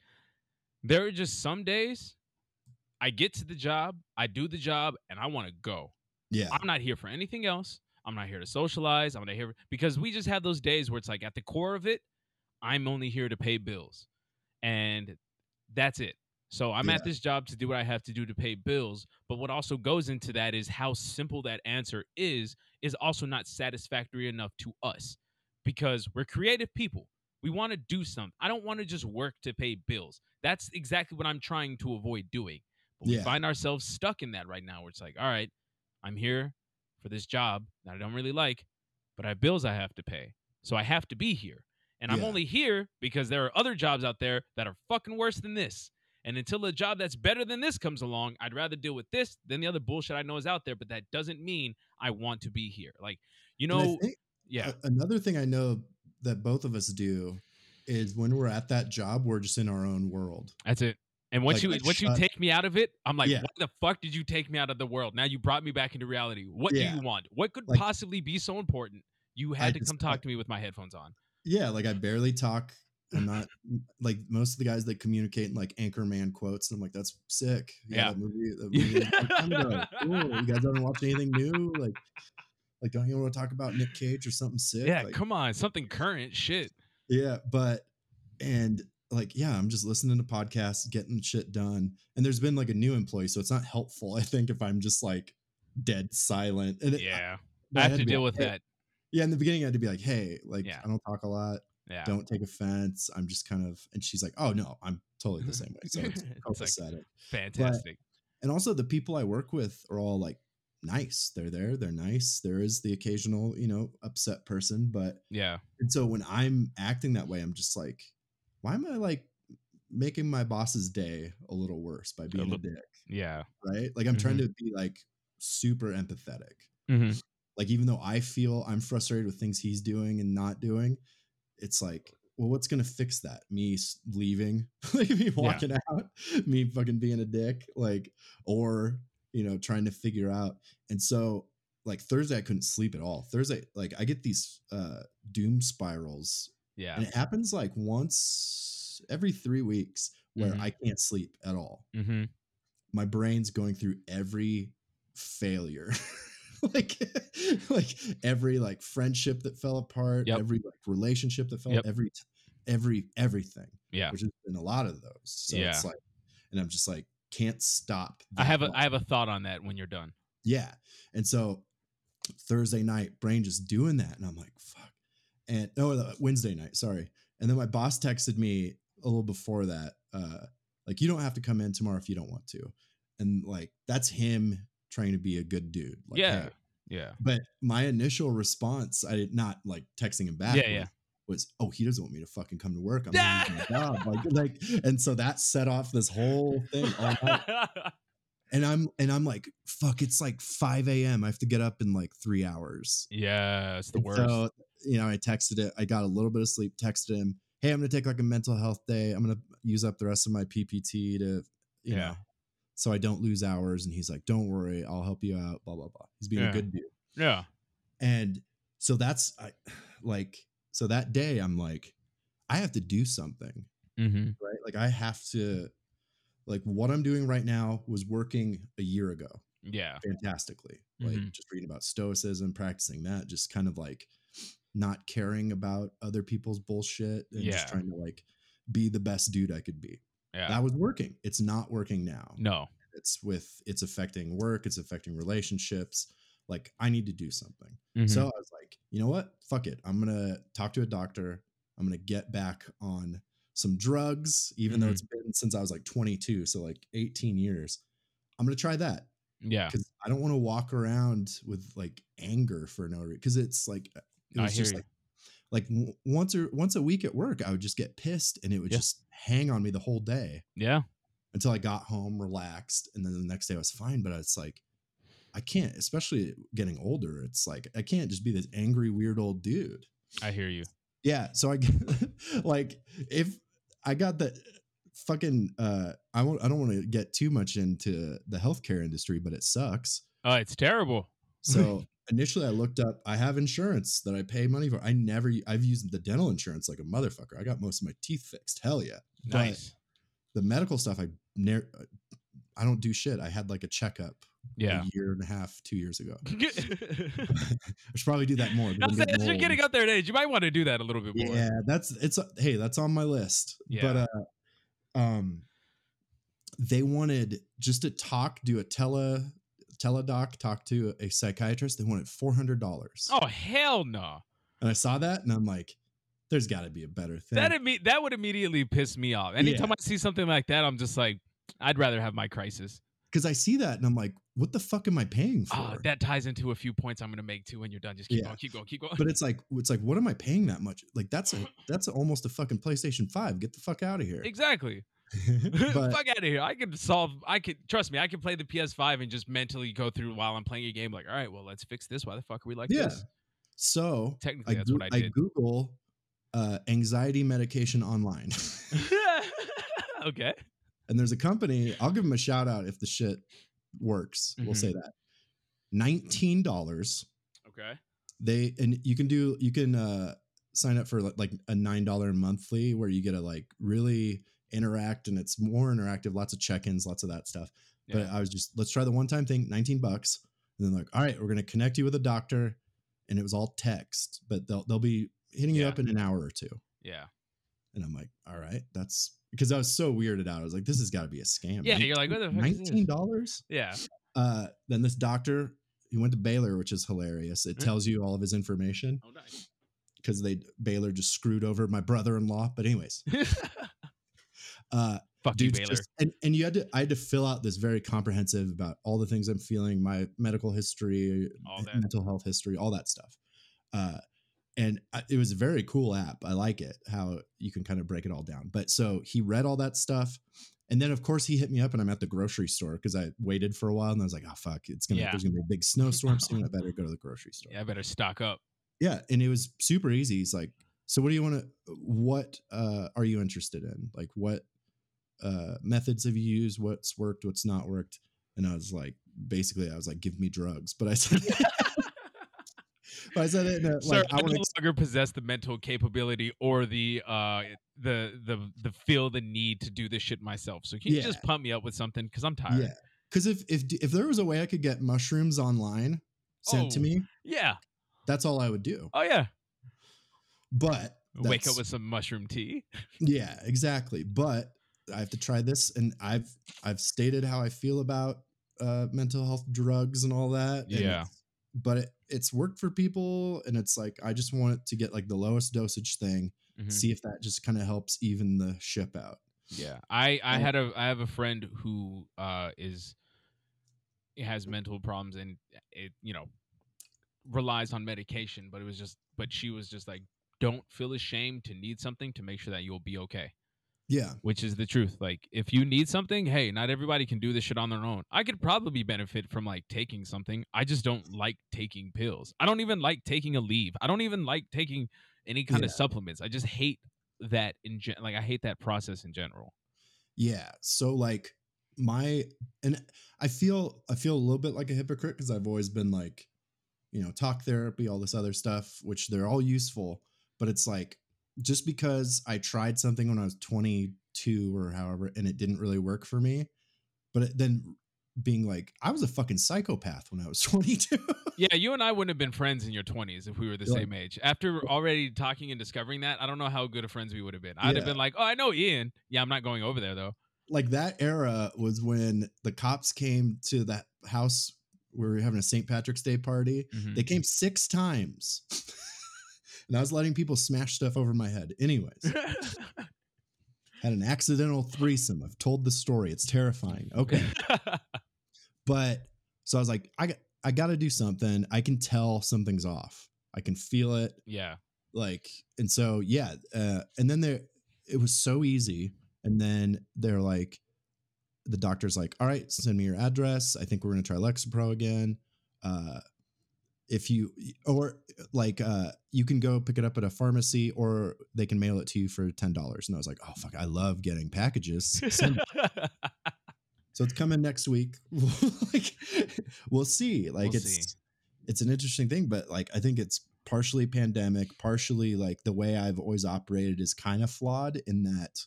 S2: there are just some days I get to the job, I do the job, and I want to go.
S3: yeah.
S2: I'm not here for anything else. I'm not here to socialize. I'm not here because we just have those days where it's like at the core of it, I'm only here to pay bills. And that's it. So I'm at this job to do what I have to do to pay bills. But what also goes into that is how simple that answer is, is also not satisfactory enough to us because we're creative people. We want to do something. I don't want to just work to pay bills. That's exactly what I'm trying to avoid doing. But we
S3: Yeah.
S2: find ourselves stuck in that right now where it's like, all right, I'm here for this job that I don't really like, but I have bills I have to pay. So I have to be here. And I'm only here because there are other jobs out there that are fucking worse than this. And until a job that's better than this comes along, I'd rather deal with this than the other bullshit I know is out there. But that doesn't mean I want to be here. Like, you know,
S3: think
S2: yeah,
S3: another thing I know that both of us do is when we're at that job, we're just in our own world.
S2: that's it. And once
S3: Like,
S2: you once you take me out of it, I'm like,
S3: Yeah.
S2: why the fuck did you take me out of the world? Now you brought me back into reality. What
S3: Yeah.
S2: do you want? What could
S3: Like-
S2: possibly be so important? You
S3: I
S2: had to
S3: just-
S2: come talk
S3: I-
S2: to me with my headphones on.
S3: Yeah, like I barely talk. I'm not like most of the guys that communicate in like Anchorman quotes. And I'm like, that's sick.
S2: Yeah.
S3: that movie. That movie was a long time ago. Cool. You guys haven't watched anything new? Like, like don't you want to talk about Nick Cage or something sick?
S2: Yeah,
S3: Like,
S2: come on, something current shit.
S3: Yeah, but and like yeah, I'm just listening to podcasts, getting shit done. And there's been like a new employee, so it's not helpful. I think if I'm just like dead silent. And
S2: Yeah,
S3: but
S2: I have
S3: had
S2: to deal
S3: like,
S2: with
S3: "Hey,"
S2: that.
S3: Yeah, in the beginning, I had to be like, "Hey, like
S2: Yeah.
S3: I don't talk a lot.
S2: Yeah,
S3: Don't take offense. I'm just kind of." And she's like, "Oh no, I'm totally the same way." So it's
S2: It's like- fantastic.
S3: and also the people I work with are all like nice. They're there. They're nice. There is the occasional, you know, upset person, but
S2: yeah,
S3: and so when I'm acting that way, I'm just like, why am I like making my boss's day a little worse by being a,
S2: li-
S3: dick?
S2: yeah.
S3: Right? Like I'm trying to be like super empathetic.
S2: hmm
S3: Like even though I feel I'm frustrated with things he's doing and not doing, it's like, well, what's gonna fix that? Me leaving, like me walking out, me fucking being a dick, like, or you know, trying to figure out. And so, like Thursday, I couldn't sleep at all. Thursday, like I get these uh doom spirals
S2: Yeah.
S3: and it happens like once every three weeks where
S2: Mhm.
S3: I can't sleep at all.
S2: hmm
S3: My brain's going through every failure. like like every like friendship that fell apart,
S2: Yep.
S3: every like relationship that fell
S2: Yep.
S3: every every everything.
S2: Yeah.
S3: Which has been a lot of those. So
S2: Yeah.
S3: it's like and I'm just like can't stop.
S2: I have a
S3: much.
S2: I have a thought on that when you're done.
S3: Yeah. And so Thursday night, brain just doing that. And I'm like, fuck. And no, uh, Wednesday night, sorry. And then my boss texted me a little before that, uh, like, you don't have to come in tomorrow if you don't want to. And like, that's him trying to be a good dude. Like,
S2: yeah.
S3: hey.
S2: Yeah.
S3: But my initial response, I did not like texting him back.
S2: Yeah,
S3: was-
S2: yeah.
S3: Was oh he doesn't want me to fucking come to work. I'm my job. Like, like, and so that set off this whole thing and I'm and I'm like, fuck, it's like 5 a.m. I have to get up in like three hours.
S2: yeah, it's the
S3: And
S2: worst.
S3: So, you know, I texted it. I got a little bit of sleep, texted him, hey, I'm gonna take like a mental health day. I'm gonna use up the rest of my PPT to, you
S2: Yeah.
S3: know, so I don't lose hours. And he's like, Don't worry, I'll help you out, blah, blah, blah. He's being
S2: Yeah.
S3: a good dude.
S2: yeah.
S3: And so that's I like so that day I'm like, I have to do something
S2: Mm-hmm.
S3: right? Like I have to like what I'm doing right now was working a year ago.
S2: Yeah.
S3: fantastically. Like
S2: Mhm.
S3: just reading about stoicism, practicing that, just kind of like not caring about other people's bullshit and
S2: Yeah.
S3: just trying to like be the best dude I could be.
S2: Yeah.
S3: That was working. It's not working now.
S2: no.
S3: It's with it's affecting work, it's affecting relationships. Like I need to do something.
S2: Mhm.
S3: So I was like, you know what? Fuck it. I'm gonna talk to a doctor. I'm gonna get back on some drugs, even though
S2: Mhm.
S3: it's been since I was like 22, so like 18 years. I'm gonna try that
S2: yeah.
S3: because I don't want to walk around with like anger for no reason. Because it's like it
S2: I
S3: was
S2: hear
S3: just
S2: you.
S3: like like w- once or once a week at work, I would just get pissed and it would
S2: Yeah.
S3: just hang on me the whole day
S2: Yeah.
S3: until I got home, relaxed, and then the next day I was fine. But it's like I can't, especially getting older. It's like I can't just be this angry, weird old dude.
S2: I hear you.
S3: Yeah. So I like if I got the fucking uh I won't I don't want to get too much into the healthcare industry, but it sucks.
S2: Oh, it's terrible.
S3: So initially I looked up I have insurance that I pay money for. I never I've used the dental insurance like a motherfucker. I got most of my teeth fixed. Hell yeah. But
S2: Nice.
S3: the medical stuff I never I don't do shit. I had like a checkup
S2: Yeah.
S3: a year and a half, two years ago. I should probably do that more.
S2: I'm
S3: I'm
S2: saying, as you're getting up there in age, you might want to do that a little bit more.
S3: Yeah, that's it's hey, that's on my list.
S2: Yeah.
S3: But uh um they wanted just to talk, do a tele teledoc, talk to a psychiatrist. They wanted four hundred dollars.
S2: Oh hell no!
S3: And I saw that and I'm like, there's gotta be a better thing.
S2: That imme- that would immediately piss me off. Anytime
S3: Yeah.
S2: I see something like that, I'm just like, I'd rather have my crisis.
S3: Because I see that and I'm like, what the fuck am I paying ah, for?
S2: Oh, that ties into a few points I'm gonna make too when you're done. Just keep
S3: Yeah.
S2: going, keep going, keep going.
S3: but it's like it's like, what am I paying that much? Like that's a that's almost a fucking PlayStation 5. Get the fuck out of here.
S2: exactly.
S3: but
S2: Fuck out of here. I can solve. I can trust me. I can play the PS5 and just mentally go through while I'm playing a game. Like, all right, well, let's fix this. Why the fuck are we like
S3: Yeah.
S2: this?
S3: so
S2: Technically,
S3: I,
S2: that's
S3: goo-
S2: what I did.
S3: I Google uh, anxiety medication online.
S2: okay.
S3: and there's a company, I'll give them a shout out if the shit works. We'll
S2: Mhm.
S3: say that. $19.
S2: Okay.
S3: They and you can do you can uh sign up for like a $9 monthly where you get a like really interact and it's more interactive, lots of check-ins, lots of that stuff. But I was just let's try the one-time thing, 19 bucks. And then like, all right, we're gonna connect you with a doctor. And it was all text, but they'll they'll be hitting you up in an hour or two.
S2: Yeah.
S3: And I'm like, all right, that's because I was so weirded out. I was like, this has got to be a scam.
S2: Yeah, you're like, what the fuck
S3: nineteen dollars?
S2: Yeah.
S3: Uh, then this doctor, he went to Baylor, which is hilarious. It
S2: Mm.
S3: tells you all of his information
S2: Oh, nice.
S3: because they Baylor just screwed over my brother-in-law. But anyways, uh,
S2: Fuck you,
S3: dude's
S2: Baylor.
S3: just and and you had to I had to fill out this very comprehensive about all the things I'm feeling, my medical history, mental health history, all that stuff. Uh, and I, it was a very cool app. I like it how you can kind of break it all down. But so he read all that stuff. And then of course he hit me up and I'm at the grocery store because I waited for a while and I was like, oh fuck, it's gonna
S2: Yeah.
S3: there's gonna be a big snowstorm soon. I better go to the grocery store.
S2: yeah, I better stock up.
S3: Yeah, and it was super easy. He's like, "So what do you want to? What uh, are you interested in? Like, what uh, methods have you used? What's worked? What's not worked?" And I was like, basically, I was like, "Give me drugs," but I said, but I said it in a,
S2: Sir,
S3: like,
S2: I
S3: I
S2: no
S3: to.
S2: longer possess the mental capability or the uh the the the feel the need to do this shit myself. So can you just pump me up with something? Because I'm tired.
S3: Yeah, because if if if there was a way I could get mushrooms online sent to
S2: Oh.
S3: me,
S2: Yeah.
S3: that's all I would do.
S2: Oh yeah.
S3: But
S2: Wake up with some mushroom tea.
S3: Yeah, exactly. But I have to try this, and I've I've stated how I feel about uh, mental health drugs and all that. and
S2: Yeah.
S3: but it, it's worked for people, and it's like I just want to get like the lowest dosage thing.
S2: Mhm.
S3: See if that just kind of helps even the ship out.
S2: Yeah, I I had a I have a friend who uh is has mental problems and it you know relies on medication, but it was just but she was just like don't feel ashamed to need something to make sure that you'll be okay,
S3: Yeah,
S2: which is the truth. Like if you need something, hey, not everybody can do this shit on their own. I could probably benefit from like taking something. I just don't like taking pills. I don't even like taking a leave. I don't even like taking any kind of supplements. I just hate that in gen- like I hate that process in general.
S3: yeah. So like my and I feel I feel a little bit like a hypocrite because I've always been like, you know, talk therapy, all this other stuff, which they're all useful, but it's like just because I tried something when I was 22 or however and it didn't really work for me, but then being like, I was a fucking psychopath when I was 22.
S2: Yeah, you and I wouldn't have been friends in your 20s if we were the same age. After already talking and discovering that, I don't know how good of friends we would have been. I'd have been like, "Oh, I know Ian. Yeah, I'm not going over there though."
S3: like that era was when the cops came to that house where we were having a St. Patrick's Day party.
S2: Mhm.
S3: They came six times. and I was letting people smash stuff over my head. Anyways, had an accidental threesome. I've told the story. It's terrifying. Okay. but so I was like, I got I gotta do something. I can tell something's off. I can feel it.
S2: yeah.
S3: Like, and so yeah, uh, and then there it was so easy. And then they're like, the doctor's like, all right, send me your address. I think we're gonna try Lexapro again. Uh if you or like uh you can go pick it up at a pharmacy or they can mail it to you for ten dollars. And I was like, oh fuck, I love getting packages. So it's coming next week. like we'll see. Like
S2: We'll
S3: it's
S2: see.
S3: it's an interesting thing, but like I think it's partially pandemic, partially like the way I've always operated is kind of flawed in that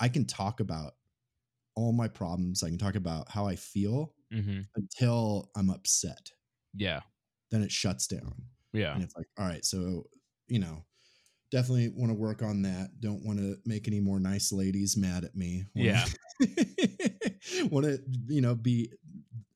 S3: I can talk about all my problems. I can talk about how I feel
S2: hmm
S3: until I'm upset.
S2: Yeah.
S3: Then it shuts down.
S2: Yeah.
S3: And it's like, all right, so you know, definitely want to work on that. Don't want to make any more nice ladies mad at me.
S2: Yeah.
S3: want to, you know, be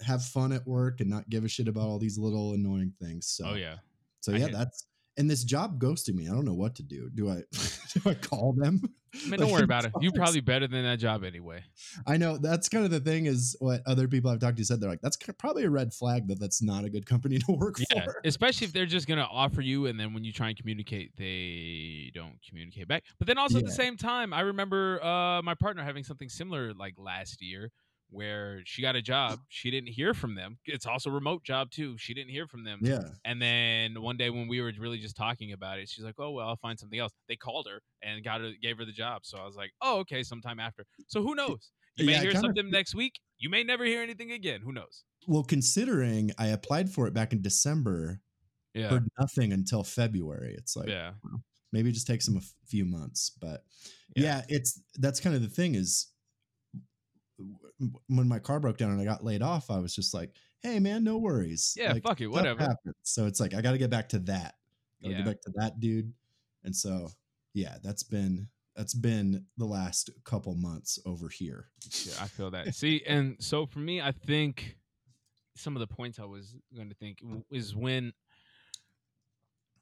S3: have fun at work and not give a shit about all these little annoying things. So
S2: Oh yeah.
S3: So yeah, that's and this job ghosted me. I don't know what to do. Do I do I call them?
S2: Man, don't
S3: Like,
S2: worry about it. You
S3: sucks.
S2: probably better than that job anyway.
S3: I know that's kind of the thing is what other people I've talked to said. They're like, that's probably a red flag that that's not a good company to work
S2: Yeah,
S3: for.
S2: especially if they're just gonna offer you, and then when you try and communicate, they don't communicate back. But then also at the same time, I remember uh, my partner having something similar like last year, where she got a job, she didn't hear from them. It's also a remote job too. She didn't hear from them.
S3: Yeah.
S2: And then one day when we were really just talking about it, she's like, "Oh well, I'll find something else." They called her and got her, gave her the job. So I was like, "Oh okay, sometime after." So who knows? You may
S3: Yeah,
S2: hear
S3: kinda-
S2: something next week. You may never hear anything again. Who knows?
S3: Well, considering I applied for it back in December,
S2: Yeah.
S3: heard nothing until February. It's like
S2: yeah.
S3: maybe it just takes them a f- few months, but
S2: Yeah.
S3: yeah. it's that's kind of the thing is when my car broke down and I got laid off, I was just like, "Hey, man, no worries.
S2: Yeah,
S3: Like,
S2: fuck it, whatever.
S3: happens." So it's like I got to get back to that. Got to
S2: Yeah.
S3: get back to that dude. And so, yeah, that's been that's been the last couple months over here.
S2: Yeah, I feel that. See, and so for me, I think some of the points I was going to think is when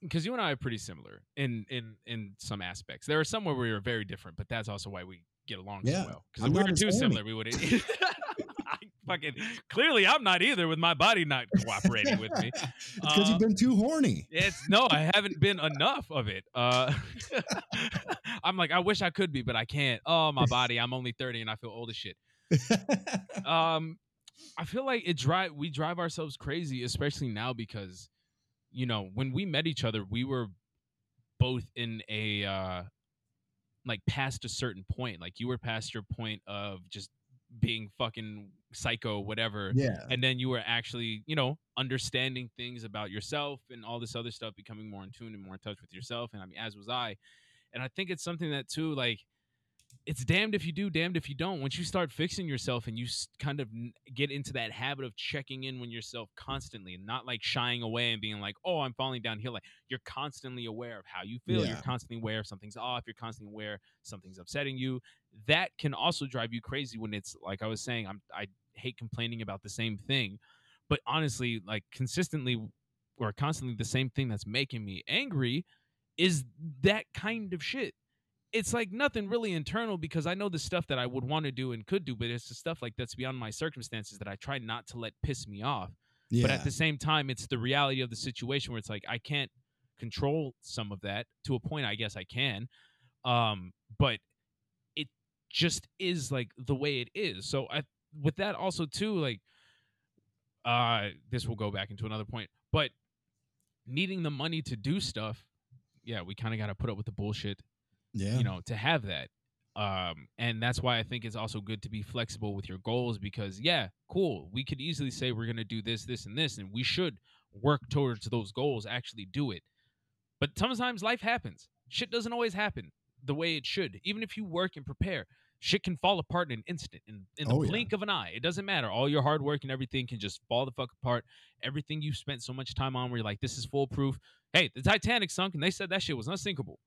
S2: because you and I are pretty similar in in in some aspects. There are some where we are very different, but that's also why we get along
S3: Yeah,
S2: so well. Because if we were too similar, we would. I fucking clearly, I'm not either with my body not cooperating with me.
S3: it's because
S2: Uh,
S3: you've been too horny.
S2: It's no, I haven't been enough of it. Uh, I'm like, I wish I could be, but I can't. Oh, my body. I'm only 30 and I feel old as shit. um i feel like it drive we drive ourselves crazy especially now because you know when we met each other we were both in a uh like past a certain point like you were past your point of just being fucking psycho whatever
S3: yeah.
S2: and then you were actually you know understanding things about yourself and all this other stuff becoming more in tune and more in touch with yourself and i mean as was i and i think it's something that too like it's damned if you do damned if you don't. Once you start fixing yourself and you kind of get into that habit of checking in with yourself constantly and not like shying away and being like oh i'm falling downhill like you're constantly aware of how you feel. You're constantly aware if something's off. You're constantly aware something's upsetting you. That can also drive you crazy when it's like i was saying i'm i hate complaining about the same thing. But honestly like consistently or constantly the same thing that's making me angry is that kind of shit it's like nothing really internal because I know the stuff that I would want to do and could do, but it's the stuff like that's beyond my circumstances that I try not to let piss me off.
S3: yeah.
S2: But at the same time, it's the reality of the situation where it's like I can't control some of that to a point. I guess I can, um, but it just is like the way it is. So I, with that also too, like, uh, this will go back into another point, but needing the money to do stuff, yeah, we kind of got to put up with the bullshit
S3: yeah.
S2: you know to have that um and that's why i think it's also good to be flexible with your goals because yeah cool we could easily say we're going to do this this and this and we should work towards those goals actually do it but sometimes life happens shit doesn't always happen the way it should even if you work and prepare shit can fall apart in an instant, in, in the
S3: Oh, yeah.
S2: blink of an eye. It doesn't matter. All your hard work and everything can just fall the fuck apart. Everything you spent so much time on, where you're like, this is foolproof. Hey, the Titanic sunk, and they said that shit was unsinkable.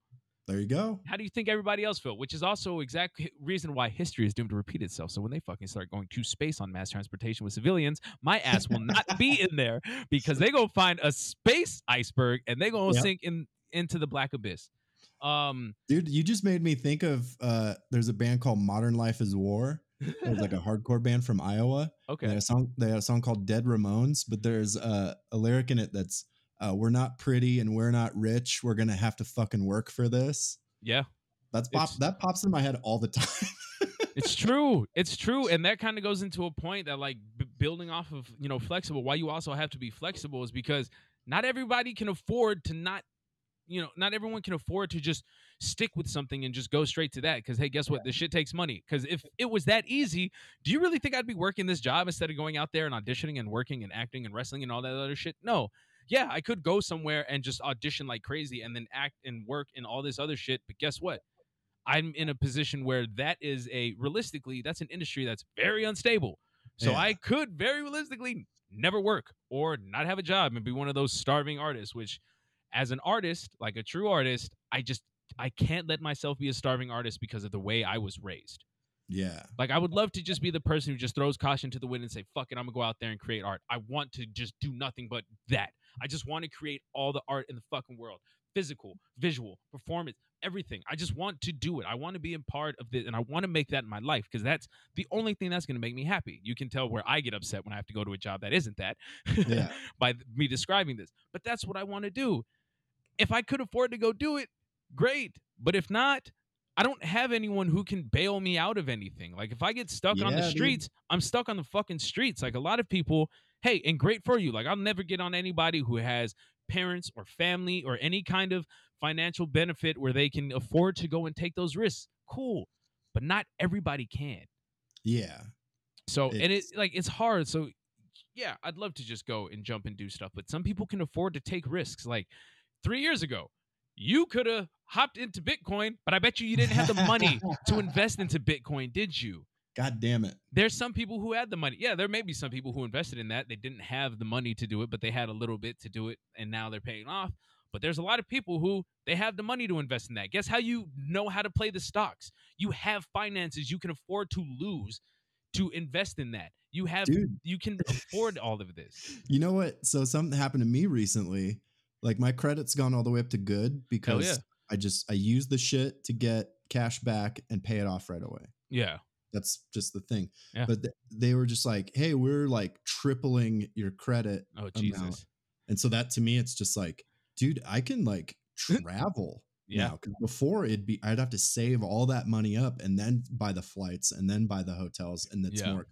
S3: There you go.
S2: How do you think everybody else felt? Which is also exact reason why history is doomed to repeat itself. So when they fucking start going to space on mass transportation with civilians, my ass will not be in there because they gonna find a space iceberg and they gonna
S3: Yep.
S2: sink in into the black abyss. Um,
S3: Dude, you just made me think of uh there's a band called Modern Life is War. It's like a hardcore band from Iowa. They
S2: okay,
S3: had a song they had a song called Dead Ramones, but there's uh, a lyric in it that's uh, we're not pretty and we're not rich. We're gonna have to fucking work for this.
S2: yeah,
S3: That's pop
S2: It's-
S3: that pops in my head all the time.
S2: it's true. It's true, and that kind of goes into a point that like b- building off of you know flexible. Why you also have to be flexible is because not everybody can afford to not, you know, not everyone can afford to just stick with something and just go straight to that. Because hey, guess what? This shit takes money. Because if it was that easy, do you really think I'd be working this job instead of going out there and auditioning and working and acting and wrestling and all that other shit? No. Yeah, I could go somewhere and just audition like crazy and then act and work and all this other shit. But guess what? I'm in a position where that is a realistically, that's an industry that's very unstable. So
S3: Yeah.
S2: I could very realistically never work or not have a job and be one of those starving artists, which as an artist, like a true artist, I just I can't let myself be a starving artist because of the way I was raised.
S3: Yeah.
S2: Like I would love to just be the person who just throws caution to the wind and say, "Fuck it, I'm gonna go out there and create art." I want to just do nothing but that. I just want to create all the art in the fucking world, physical, visual, performance, everything. I just want to do it. I want to be a part of this, and I want to make that in my life because that's the only thing that's gonna make me happy. You can tell where I get upset when I have to go to a job that isn't that,
S3: Yeah.
S2: by me describing this. But that's what I want to do. If I could afford to go do it, great. But if not, I don't have anyone who can bail me out of anything. Like if I get stuck on the
S3: Yeah, dude.
S2: streets, I'm stuck on the fucking streets. Like a lot of people, hey, and great for you. Like I'll never get on anybody who has parents or family or any kind of financial benefit where they can afford to go and take those risks. Cool. But not everybody can.
S3: Yeah.
S2: So and it
S3: It's-
S2: like it's hard. So yeah, I'd love to just go and jump and do stuff, but some people can afford to take risks. Like three years ago, you could have hopped into Bitcoin, but I bet you you didn't have the money to invest into Bitcoin, did you?
S3: God damn it.
S2: There's some people who had the money. Yeah, there may be some people who invested in that. They didn't have the money to do it, but they had a little bit to do it, and now they're paying off. But there's a lot of people who they have the money to invest in that. Guess how you know how to play the stocks? You have finances you can afford to lose to invest in that. You have
S3: Dude.
S2: you can afford all of this.
S3: You know what? So something happened to me recently. Like my credit's gone all the way up to good because
S2: yeah.
S3: I just I use the shit to get cash back and pay it off right away.
S2: Yeah.
S3: That's just the thing.
S2: Yeah.
S3: But th- they were just like, "Hey, we're like tripling your credit."
S2: Oh Jesus.
S3: And so that to me it's just like, dude, I can like travel
S2: Yeah.
S3: now cuz before it'd be I'd have to save all that money up and then buy the flights and then buy the hotels and it's
S2: Yeah.
S3: more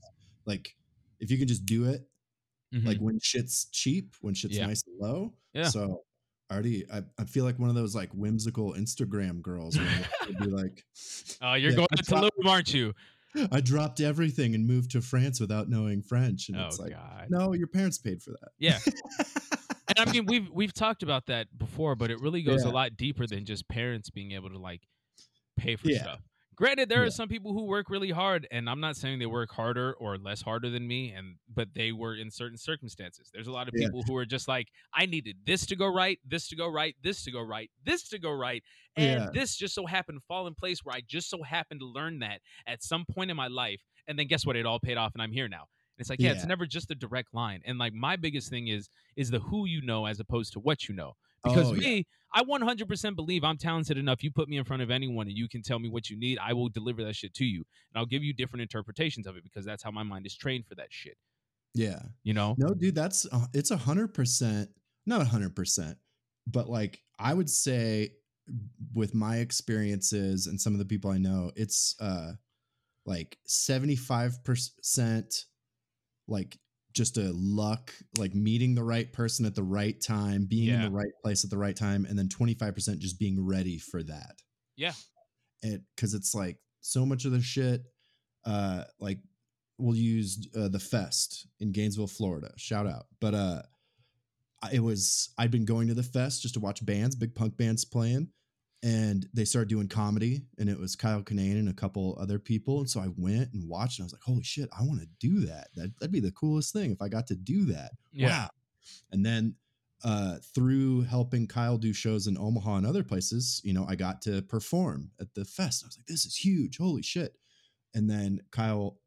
S3: like if you can just do it
S2: Mhm.
S3: like when shit's cheap, when shit's
S2: Yeah.
S3: nice and low.
S2: Yeah.
S3: So already, I, I feel like one of those like whimsical Instagram girls. Be like,
S2: oh, you're
S3: yeah,
S2: going to Tulum, aren't you?
S3: I dropped everything and moved to France without knowing French, and
S2: Oh
S3: it's like,
S2: God.
S3: no, your parents paid for that.
S2: Yeah. and I mean we've we've talked about that before, but it really goes
S3: Yeah.
S2: a lot deeper than just parents being able to like pay for
S3: Yeah.
S2: stuff. Granted, there
S3: Yeah.
S2: are some people who work really hard, and I'm not saying they work harder or less harder than me, and but they were in certain circumstances. There's a lot of
S3: Yeah.
S2: people who are just like, I needed this to go right, this to go right, this to go right, this to go right, and
S3: Yeah.
S2: this just so happened to fall in place where I just so happened to learn that at some point in my life, and then guess what? It all paid off, and I'm here now. And it's like, yeah, it's never just a direct line. And like my biggest thing is is the who you know as opposed to what you know. Because
S3: Oh, yeah.
S2: me, I 100% believe I'm talented enough. You put me in front of anyone and you can tell me what you need, I will deliver that shit to you. And I'll give you different interpretations of it because that's how my mind is trained for that shit.
S3: Yeah.
S2: You know?
S3: No, dude, that's uh, it's a hundred percent, not a hundred percent, but like I would say, with my experiences and some of the people I know, it's uh like seventy five percent, like just a luck, like meeting the right person at the right time, being in the right place at the right time, and then twenty five percent just being ready for that.
S2: Yeah.
S3: it because it's like so much of the shit uh like we'll use uh, the fest in gainesville florida shout out but uh it was i'd been going to the fest just to watch bands big punk bands playing and they started doing comedy and it was Kyle Kinane and a couple other people and so I went and watched and I was like holy shit I want to do that. that that'd be the coolest thing if I got to do that.
S2: Yeah.
S3: wow. And then uh through helping Kyle do shows in Omaha and other places you know I got to perform at the fest I was like this is huge. Holy shit. And then Kyle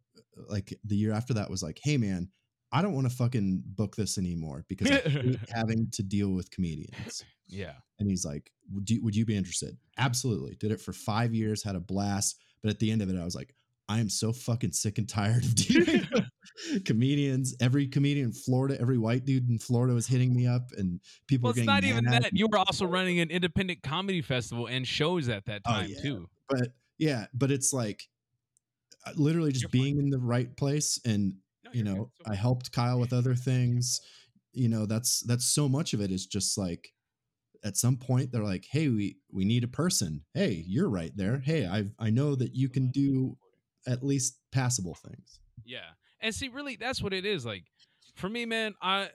S3: like the year after that was like hey man I don't want to fucking book this anymore because I hate having to deal with comedians
S2: Yeah.
S3: and he's like, would you, would you be interested? Absolutely. Did it for five years, had a blast. But at the end of it, I was like, I am so fucking sick and tired of dealing comedians. Every comedian in Florida, every white dude in Florida was hitting me up, and people
S2: Well,
S3: were
S2: it's not even that. You were also running an independent comedy festival and shows at that
S3: Oh,
S2: time
S3: yeah.
S2: too.
S3: But yeah, but it's like uh, literally just
S2: You're fine.
S3: being in the right place, and
S2: No,
S3: you know, I helped Kyle with other things. You know, that's that's so much of it is just like at some point they're like, "Hey, we we need a person. Hey, you're right there. Hey, I I know that you can do at least passable things."
S2: Yeah. And see, really, that's what it is. Like, for me, man, I,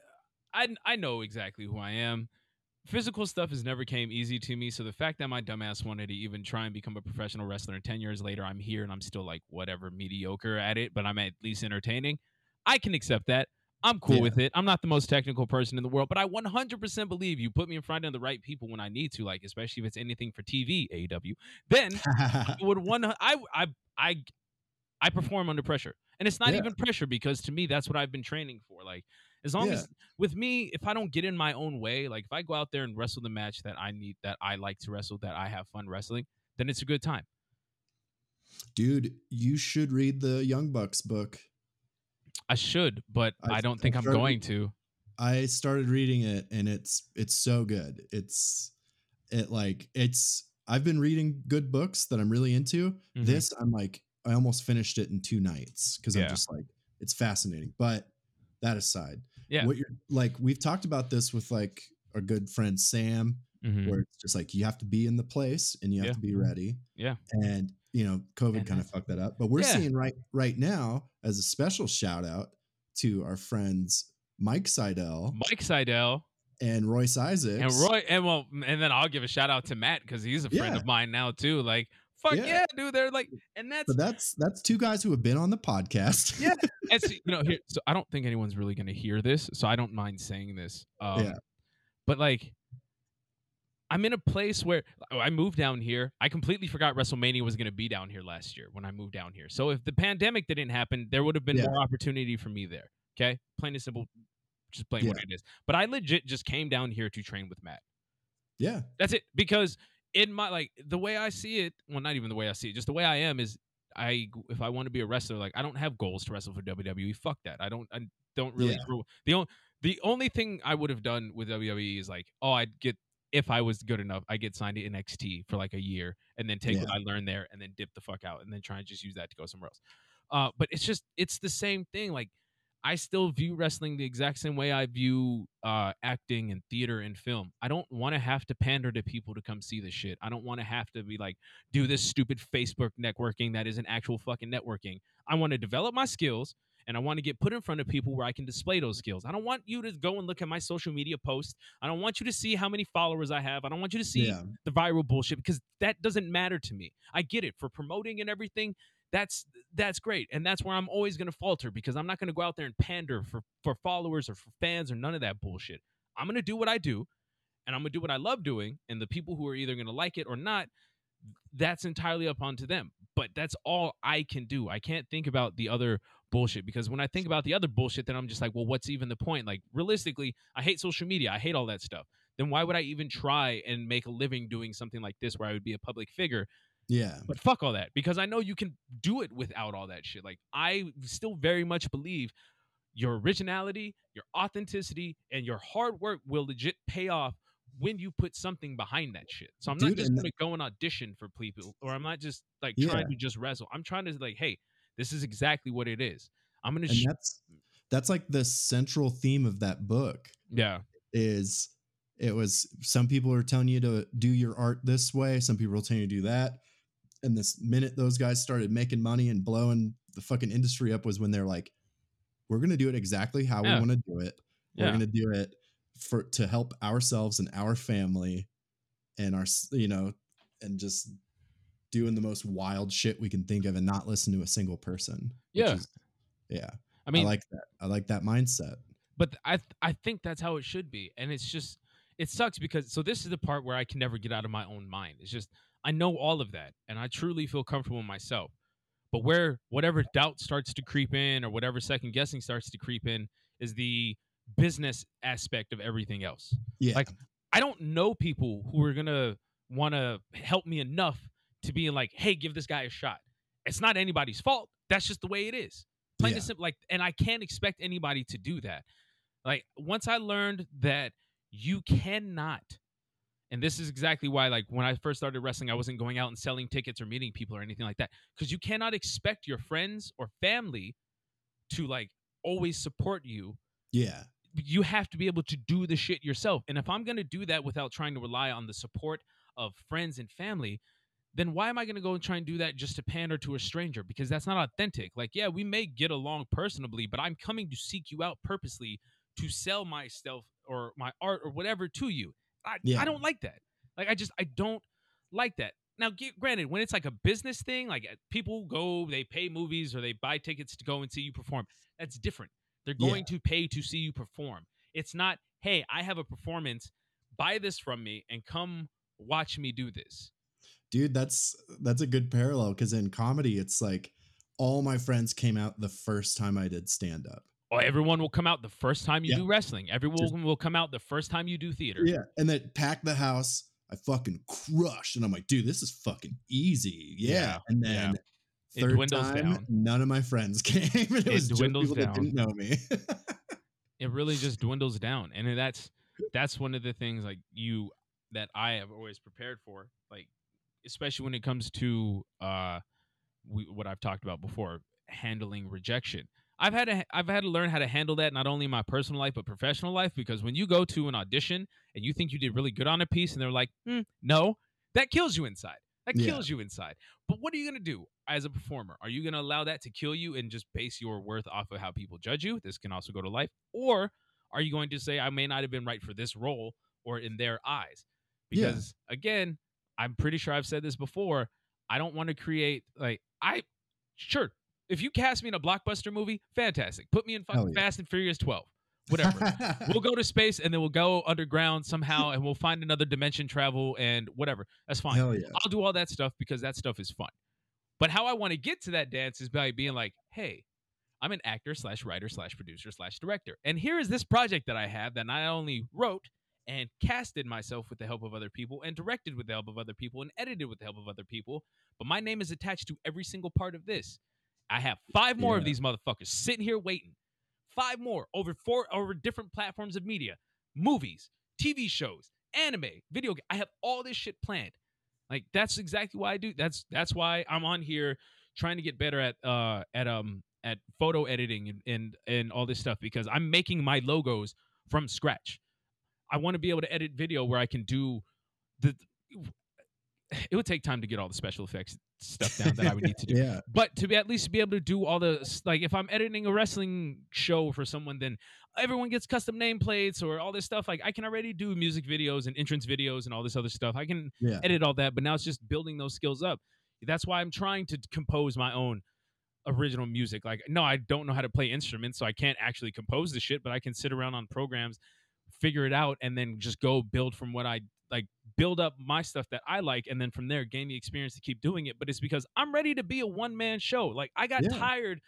S2: I, I know exactly who I am. Physical stuff has never came easy to me. So the fact that my dumbass wanted to even try and become a professional wrestler, and ten years later I'm here and I'm still like whatever mediocre at it, but I'm at least entertaining. I can accept that. I'm cool
S3: Yeah.
S2: with it. I'm not the most technical person in the world, but I 100% believe you put me in front of the right people when I need to, like especially if it's anything for TV, AEW. Then I would one I I I I perform under pressure. And it's not
S3: Yeah.
S2: even pressure because to me that's what I've been training for. Like as long
S3: Yeah.
S2: as with me if I don't get in my own way, like if I go out there and wrestle the match that I need that I like to wrestle that I have fun wrestling, then it's a good time.
S3: Dude, you should read the Young Bucks book.
S2: I should, but
S3: I-
S2: I, don't think I'm
S3: started-
S2: going to.
S3: I started reading it and it's it's so good. It's it like it's I've been reading good books that I'm really into.
S2: Mhm.
S3: This I'm like I almost finished it in two nights because
S2: Yeah.
S3: I'm just like it's fascinating. But that aside,
S2: Yeah.
S3: what you're like we've talked about this with like our good friend Sam,
S2: Mhm.
S3: where it's just like you have to be in the place and you have
S2: Yeah.
S3: to be ready.
S2: Yeah.
S3: And you know, COVID
S2: And
S3: kind of fucked that up. But we're
S2: Yeah.
S3: seeing right right now as a special shout out to our friends Mike Sydal
S2: Mike Sydal
S3: and Royce Isaacs.
S2: and Roy and well and then I'll give a shout out to Matt because he's a friend
S3: Yeah.
S2: of mine now too. Like fuck
S3: Yeah.
S2: yeah, dude. They're like and that's
S3: But that's that's two guys who have been on the podcast.
S2: Yeah. and see, you know, here, so I don't think anyone's really going to hear this, so I don't mind saying this. Um,
S3: Yeah.
S2: But like, I'm in a place where oh, I moved down here. I completely forgot WrestleMania was going to be down here last year when I moved down here. So if the pandemic didn't happen, there would have been
S3: Yeah.
S2: more opportunity for me there. Okay, plain and simple, just plain what it is. But I legit just came down here to train with Matt.
S3: yeah.
S2: That's it. Because in my like the way I see it, well, not even the way I see it, just the way I am is I if I want to be a wrestler, like I don't have goals to wrestle for WWE. Fuck that. I don't. I don't really.
S3: Yeah.
S2: The only the only thing I would have done with WWE is like, oh, I'd get if I was good enough, I get signed to NXT for like a year and then take what I learned there and then dip the fuck out and then try and just use that to go somewhere else. Uh, but it's just it's the same thing. Like I still view wrestling the exact same way I view uh, acting and theater and film. I don't want to have to pander to people to come see the shit. I don't want to have to be like do this stupid Facebook networking that isn't actual fucking networking. I want to develop my skills and I want to get put in front of people where I can display those skills. I don't want you to go and look at my social media posts. I don't want you to see how many followers I have. I don't want you to see
S3: Yeah.
S2: the viral bullshit because that doesn't matter to me. I get it for promoting and everything. That's that's great, and that's where I'm always going to falter because I'm not going to go out there and pander for for followers or for fans or none of that bullshit. I'm going to do what I do, and I'm going to do what I love doing, and the people who are either going to like it or not, that's entirely up onto them. But that's all I can do. I can't think about the other bullshit because when I think about the other bullshit, then I'm just like, well, what's even the point? Like realistically, I hate social media. I hate all that stuff then why would I even try and make a living doing something like this where I would be a public figure?
S3: Yeah.
S2: But fuck all that because I know you can do it without all that shit. Like I still very much believe your originality, your authenticity, and your hard work will legit pay off when you put something behind that shit. So I'm not
S3: Dude,
S2: just gonna go and audition for people, or I'm not just like
S3: Yeah.
S2: trying to just wrestle. I'm trying to like, hey, this is exactly what it is. I'm gonna, sh-
S3: that's that's like the central theme of that book
S2: yeah,
S3: is it was some people are telling you to do your art this way, some people are telling you to do that. And this minute those guys started making money and blowing the fucking industry up was when they're like, we're gonna do it exactly how
S2: Yeah.
S3: we want to do it. We're gonna do it for to help ourselves and our family and our you know and just doing the most wild shit we can think of and not listen to a single person.
S2: Yeah.
S3: is- yeah.
S2: I mean,
S3: I like that. I like that mindset.
S2: but I I think that's how it should be, and it's just it sucks because so this is the part where I can never get out of my own mind. It's just I know all of that, and I truly feel comfortable in myself. But where whatever doubt starts to creep in, or whatever second guessing starts to creep in, is the business aspect of everything else.
S3: Yeah.
S2: Like, I don't know people who are gonna want to help me enough to being like, hey, give this guy a shot. It's not anybody's fault. That's just the way it is. Plain
S3: Yeah.
S2: and simple. Like, and I can't expect anybody to do that. Like, once I learned that you cannot, and this is exactly why, like, when I first started wrestling, I wasn't going out and selling tickets or meeting people or anything like that. Because you cannot expect your friends or family to like always support you
S3: yeah.
S2: you have to be able to do the shit yourself. And if I'm going to do that without trying to rely on the support of friends and family, then why am I going to go and try and do that just to pander to a stranger? Because that's not authentic. Like, yeah, we may get along personably, but I'm coming to seek you out purposely to sell myself or my art or whatever to you. I,
S3: Yeah.
S2: I don't like that. Like, I just, I don't like that. Now, get, granted, when it's like a business thing, like uh, people go, they pay movies or they buy tickets to go and see you perform, that's different. They're
S3: Yeah.
S2: going to pay to see you perform. It's not, hey, I have a performance, buy this from me and come watch me do this.
S3: Dude, that's that's a good parallel because in comedy, it's like all my friends came out the first time I did stand up.
S2: Or oh, everyone will come out the first time you
S3: Yeah.
S2: do wrestling. Everyone
S3: Just-
S2: will come out the first time you do theater.
S3: Yeah. And then pack the house. I fucking crushed. And I'm like, dude, this is fucking easy. Yeah.
S2: Yeah,
S3: And
S2: yeah.
S3: then
S2: It
S3: third
S2: dwindles
S3: time,
S2: down.
S3: none of my friends came. and it,
S2: It
S3: was just
S2: dwindles
S3: people that
S2: down.
S3: didn't know me.
S2: It really just dwindles down. And that's that's one of the things like you that I have always prepared for. Like especially when it comes to uh we, what I've talked about before, handling rejection. I've had to I've had to learn how to handle that not only in my personal life but professional life because when you go to an audition and you think you did really good on a piece and they're like, hmm, no, that kills you inside. That
S3: Yeah.
S2: kills you inside. But what are you gonna do as a performer? Are you gonna allow that to kill you and just base your worth off of how people judge you? This can also go to life. Or are you going to say I may not have been right for this role or in their eyes?
S3: Yeah.
S2: Because again, I'm pretty sure I've said this before. I don't want to create like I sure if you cast me in a blockbuster movie, fantastic. Put me in fucking
S3: yeah.
S2: Fast and Furious 12. Whatever. we'll go to space and then we'll go underground somehow and we'll find another dimension travel and whatever. That's fine.
S3: Yeah.
S2: I'll do all that stuff because that stuff is fun. But how I want to get to that dance is by being like, hey, I'm an actor slash writer slash producer slash director. And here is this project that I have that I only wrote and casted myself with the help of other people and directed with the help of other people and edited with the help of other people. But my name is attached to every single part of this. I have five more of these motherfuckers sitting here waiting. Five more over four over different platforms of media, movies, TV shows, anime, video. game. I have all this shit planned. Like that's exactly why I do. That's that's why I'm on here trying to get better at uh at um at photo editing and and, and all this stuff because I'm making my logos from scratch. I want to be able to edit video where I can do the. It would take time to get all the special effects stuff down that I would need to do
S3: Yeah.
S2: but to be at least be able to do all the like if i'm editing a wrestling show for someone then everyone gets custom nameplates or all this stuff like i can already do music videos and entrance videos and all this other stuff i can
S3: Yeah.
S2: edit all that but now it's just building those skills up that's why i'm trying to compose my own original music like no i don't know how to play instruments so i can't actually compose the shit but i can sit around on programs figure it out and then just go build from what i like build up my stuff that I like and then from there gain the experience to keep doing it. But it's because I'm ready to be a one man show. Like I got
S3: Yeah.
S2: tired.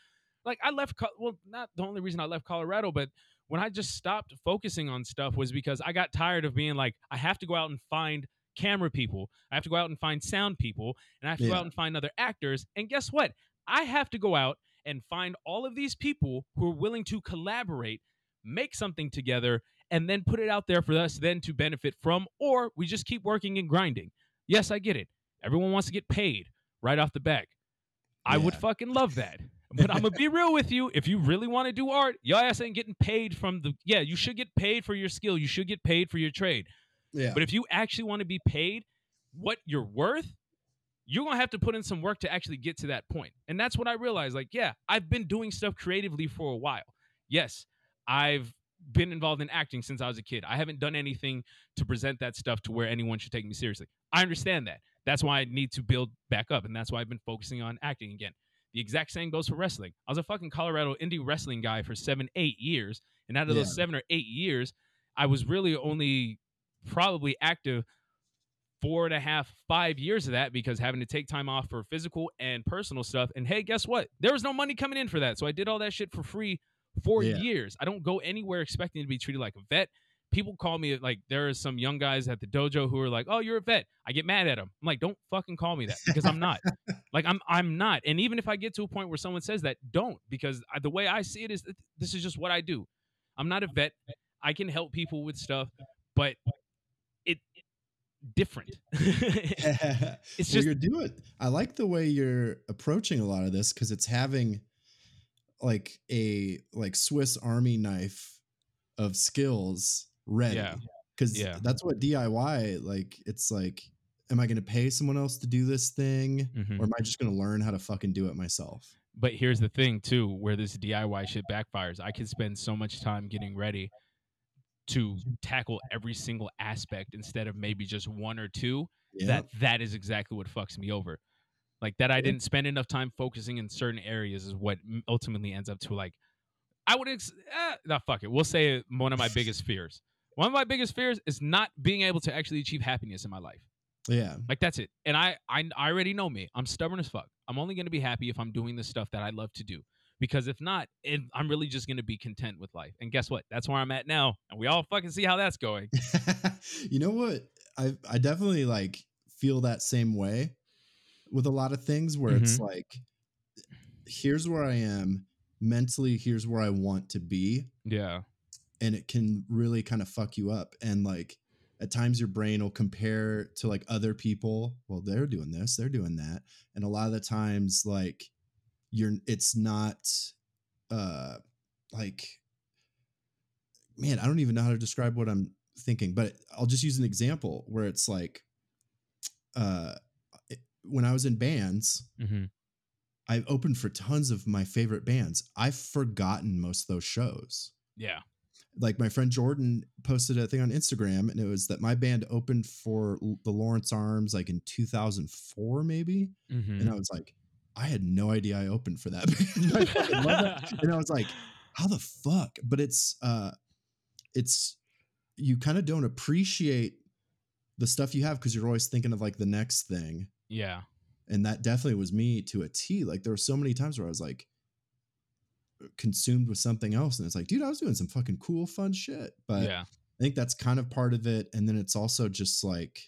S2: Like I left, well, not the only reason I left Colorado, but when I just stopped focusing on stuff was because I got tired of being like, I have to go out and find camera people. I have to go out and find sound people and I have to go out and find other actors. And guess what? I have to go out and find all of these people who are willing to collaborate, make something together, and then put it out there for us then to benefit from, or we just keep working and grinding. Yes, I get it. Everyone wants to get paid right off the back. I would fucking love that. But I'm gonna be real with you. If you really want to do art, your ass ain't getting paid from the. Yeah, you should get paid for your skill. You should get paid for your trade.
S3: Yeah.
S2: But if you actually want to be paid what you're worth, you're gonna have to put in some work to actually get to that point. And that's what I realized. Like, yeah, I've been doing stuff creatively for a while. Yes, I've been involved in acting since I was a kid. I haven't done anything to present that stuff to where anyone should take me seriously. I understand that. That's why I need to build back up, and that's why I've been focusing on acting again. The exact same goes for wrestling. I was a fucking Colorado indie wrestling guy for seven, eight years, and out of those seven or eight years, I was really only probably active four and a half, five years of that because having to take time off for physical and personal stuff. And hey, guess what? There was no money coming in for that. So I did all that shit for free for
S3: Yeah.
S2: years. I don't go anywhere expecting to be treated like a vet. People call me like there are some young guys at the dojo who are like, "Oh, you're a vet." I get mad at them. I'm like, "Don't fucking call me that because I'm not." like I'm I'm not. And even if I get to a point where someone says that, don't because I, the way I see it is this is just what I do. I'm not a vet. I can help people with stuff, but it different. it's
S3: well,
S2: just
S3: you're doing. I like the way you're approaching a lot of this because it's having like a like Swiss Army knife of skills ready.
S2: Yeah.
S3: Because
S2: Yeah.
S3: that's what DIY like. It's like, am I going to pay someone else to do this thing,
S2: Mhm.
S3: or am I just going to learn how to fucking do it myself?
S2: But here's the thing too, where this DIY shit backfires. I can spend so much time getting ready to tackle every single aspect instead of maybe just one or two.
S3: Yeah.
S2: That that is exactly what fucks me over. Like that I didn't spend enough time focusing in certain areas is what ultimately ends up to like I would ex- eh, no fuck it. We'll say one of my biggest fears. One of my biggest fears is not being able to actually achieve happiness in my life.
S3: yeah.
S2: Like that's it. And I, I I already know me. I'm stubborn as fuck. I'm only gonna be happy if I'm doing the stuff that I love to do. Because if not, it, I'm really just gonna be content with life. And guess what? That's where I'm at now. And we all fucking see how that's going.
S3: you know what? I I definitely like feel that same way with a lot of things where it's like here's where I am. Mentally, here's where I want to be,
S2: Yeah.
S3: and it can really kind of fuck you up. And like at times your brain will compare to like other people, well they're doing this, they're doing that, and a lot of the times like you're it's not uh like man, I don't even know how to describe what I'm thinking, but I'll just use an example where it's like, uh, when I was in bands,
S2: Mm-hmm.
S3: I opened for tons of my favorite bands. I've forgotten most of those shows.
S2: Yeah.
S3: Like my friend Jordan posted a thing on Instagram, and it was that my band opened for the Lawrence Arms like in 2004, maybe.
S2: Mm-hmm.
S3: And I was like, I had no idea I opened for that band. I and I was like, how the fuck? But it's uh it's you kind of don't appreciate the stuff you have because you're always thinking of like the next thing.
S2: Yeah.
S3: And that definitely was me to a T. Like there were so many times where I was like consumed with something else. And it's like, dude, I was doing some fucking cool, fun shit. But
S2: yeah.
S3: I think that's kind of part of it. And then it's also just like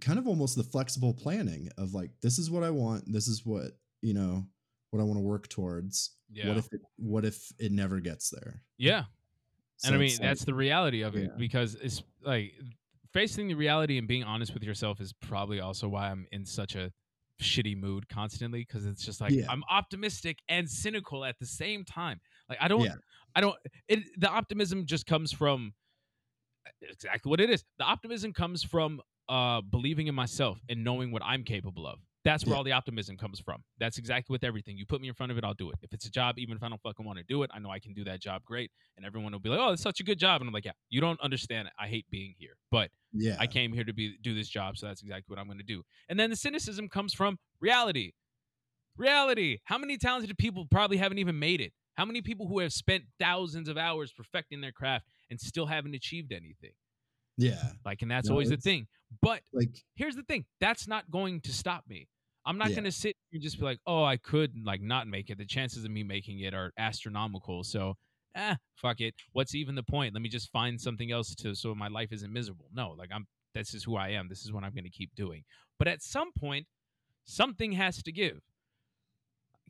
S3: kind of almost the flexible planning of like, this is what I want. This is what, you know, what I want to work towards.
S2: Yeah.
S3: What if it what if it never gets there?
S2: Yeah.
S3: So
S2: and I mean,
S3: like-
S2: that's the reality of it
S3: Yeah.
S2: because it's like facing the reality and being honest with yourself is probably also why I'm in such a shitty mood constantly because it's just like
S3: Yeah.
S2: I'm optimistic and cynical at the same time. Like I don't
S3: Yeah.
S2: I don't it the optimism just comes from exactly what it is. The optimism comes from uh believing in myself and knowing what I'm capable of. That's where
S3: Yeah.
S2: all the optimism comes from. That's exactly with everything. You put me in front of it, I'll do it. If it's a job, even if I don't fucking want to do it, I know I can do that job great. And everyone will be like, "Oh, it's such a good job," and I'm like, "Yeah, you don't understand. I hate being here, but
S3: yeah.
S2: I came here to be do this job, so that's exactly what I'm going to do." And then the cynicism comes from reality. Reality. How many talented people probably haven't even made it? How many people who have spent thousands of hours perfecting their craft and still haven't achieved anything?
S3: Yeah.
S2: Like, and that's
S3: No,
S2: always the thing. But
S3: Like
S2: here's the thing that's not going to stop me i'm not
S3: Yeah.
S2: going to sit here and just be like oh i could like not make it the chances of me making it are astronomical so eh fuck it what's even the point let me just find something else to so my life isn't miserable no like i'm this is who i am this is what i'm going to keep doing but at some point something has to give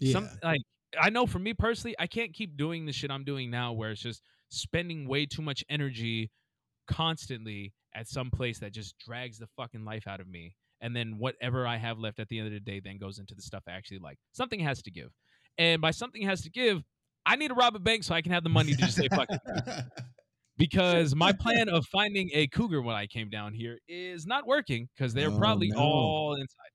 S2: some
S3: Yeah.
S2: like i know for me personally i can't keep doing the shit i'm doing now where it's just spending way too much energy constantly at some place that just drags the fucking life out of me. And then whatever I have left at the end of the day then goes into the stuff I actually like. Something has to give. And by something has to give, I need to rob a bank so I can have the money to just say fuck it. Because my plan of finding a cougar when I came down here is not working because they're
S3: Oh,
S2: probably
S3: no.
S2: all inside.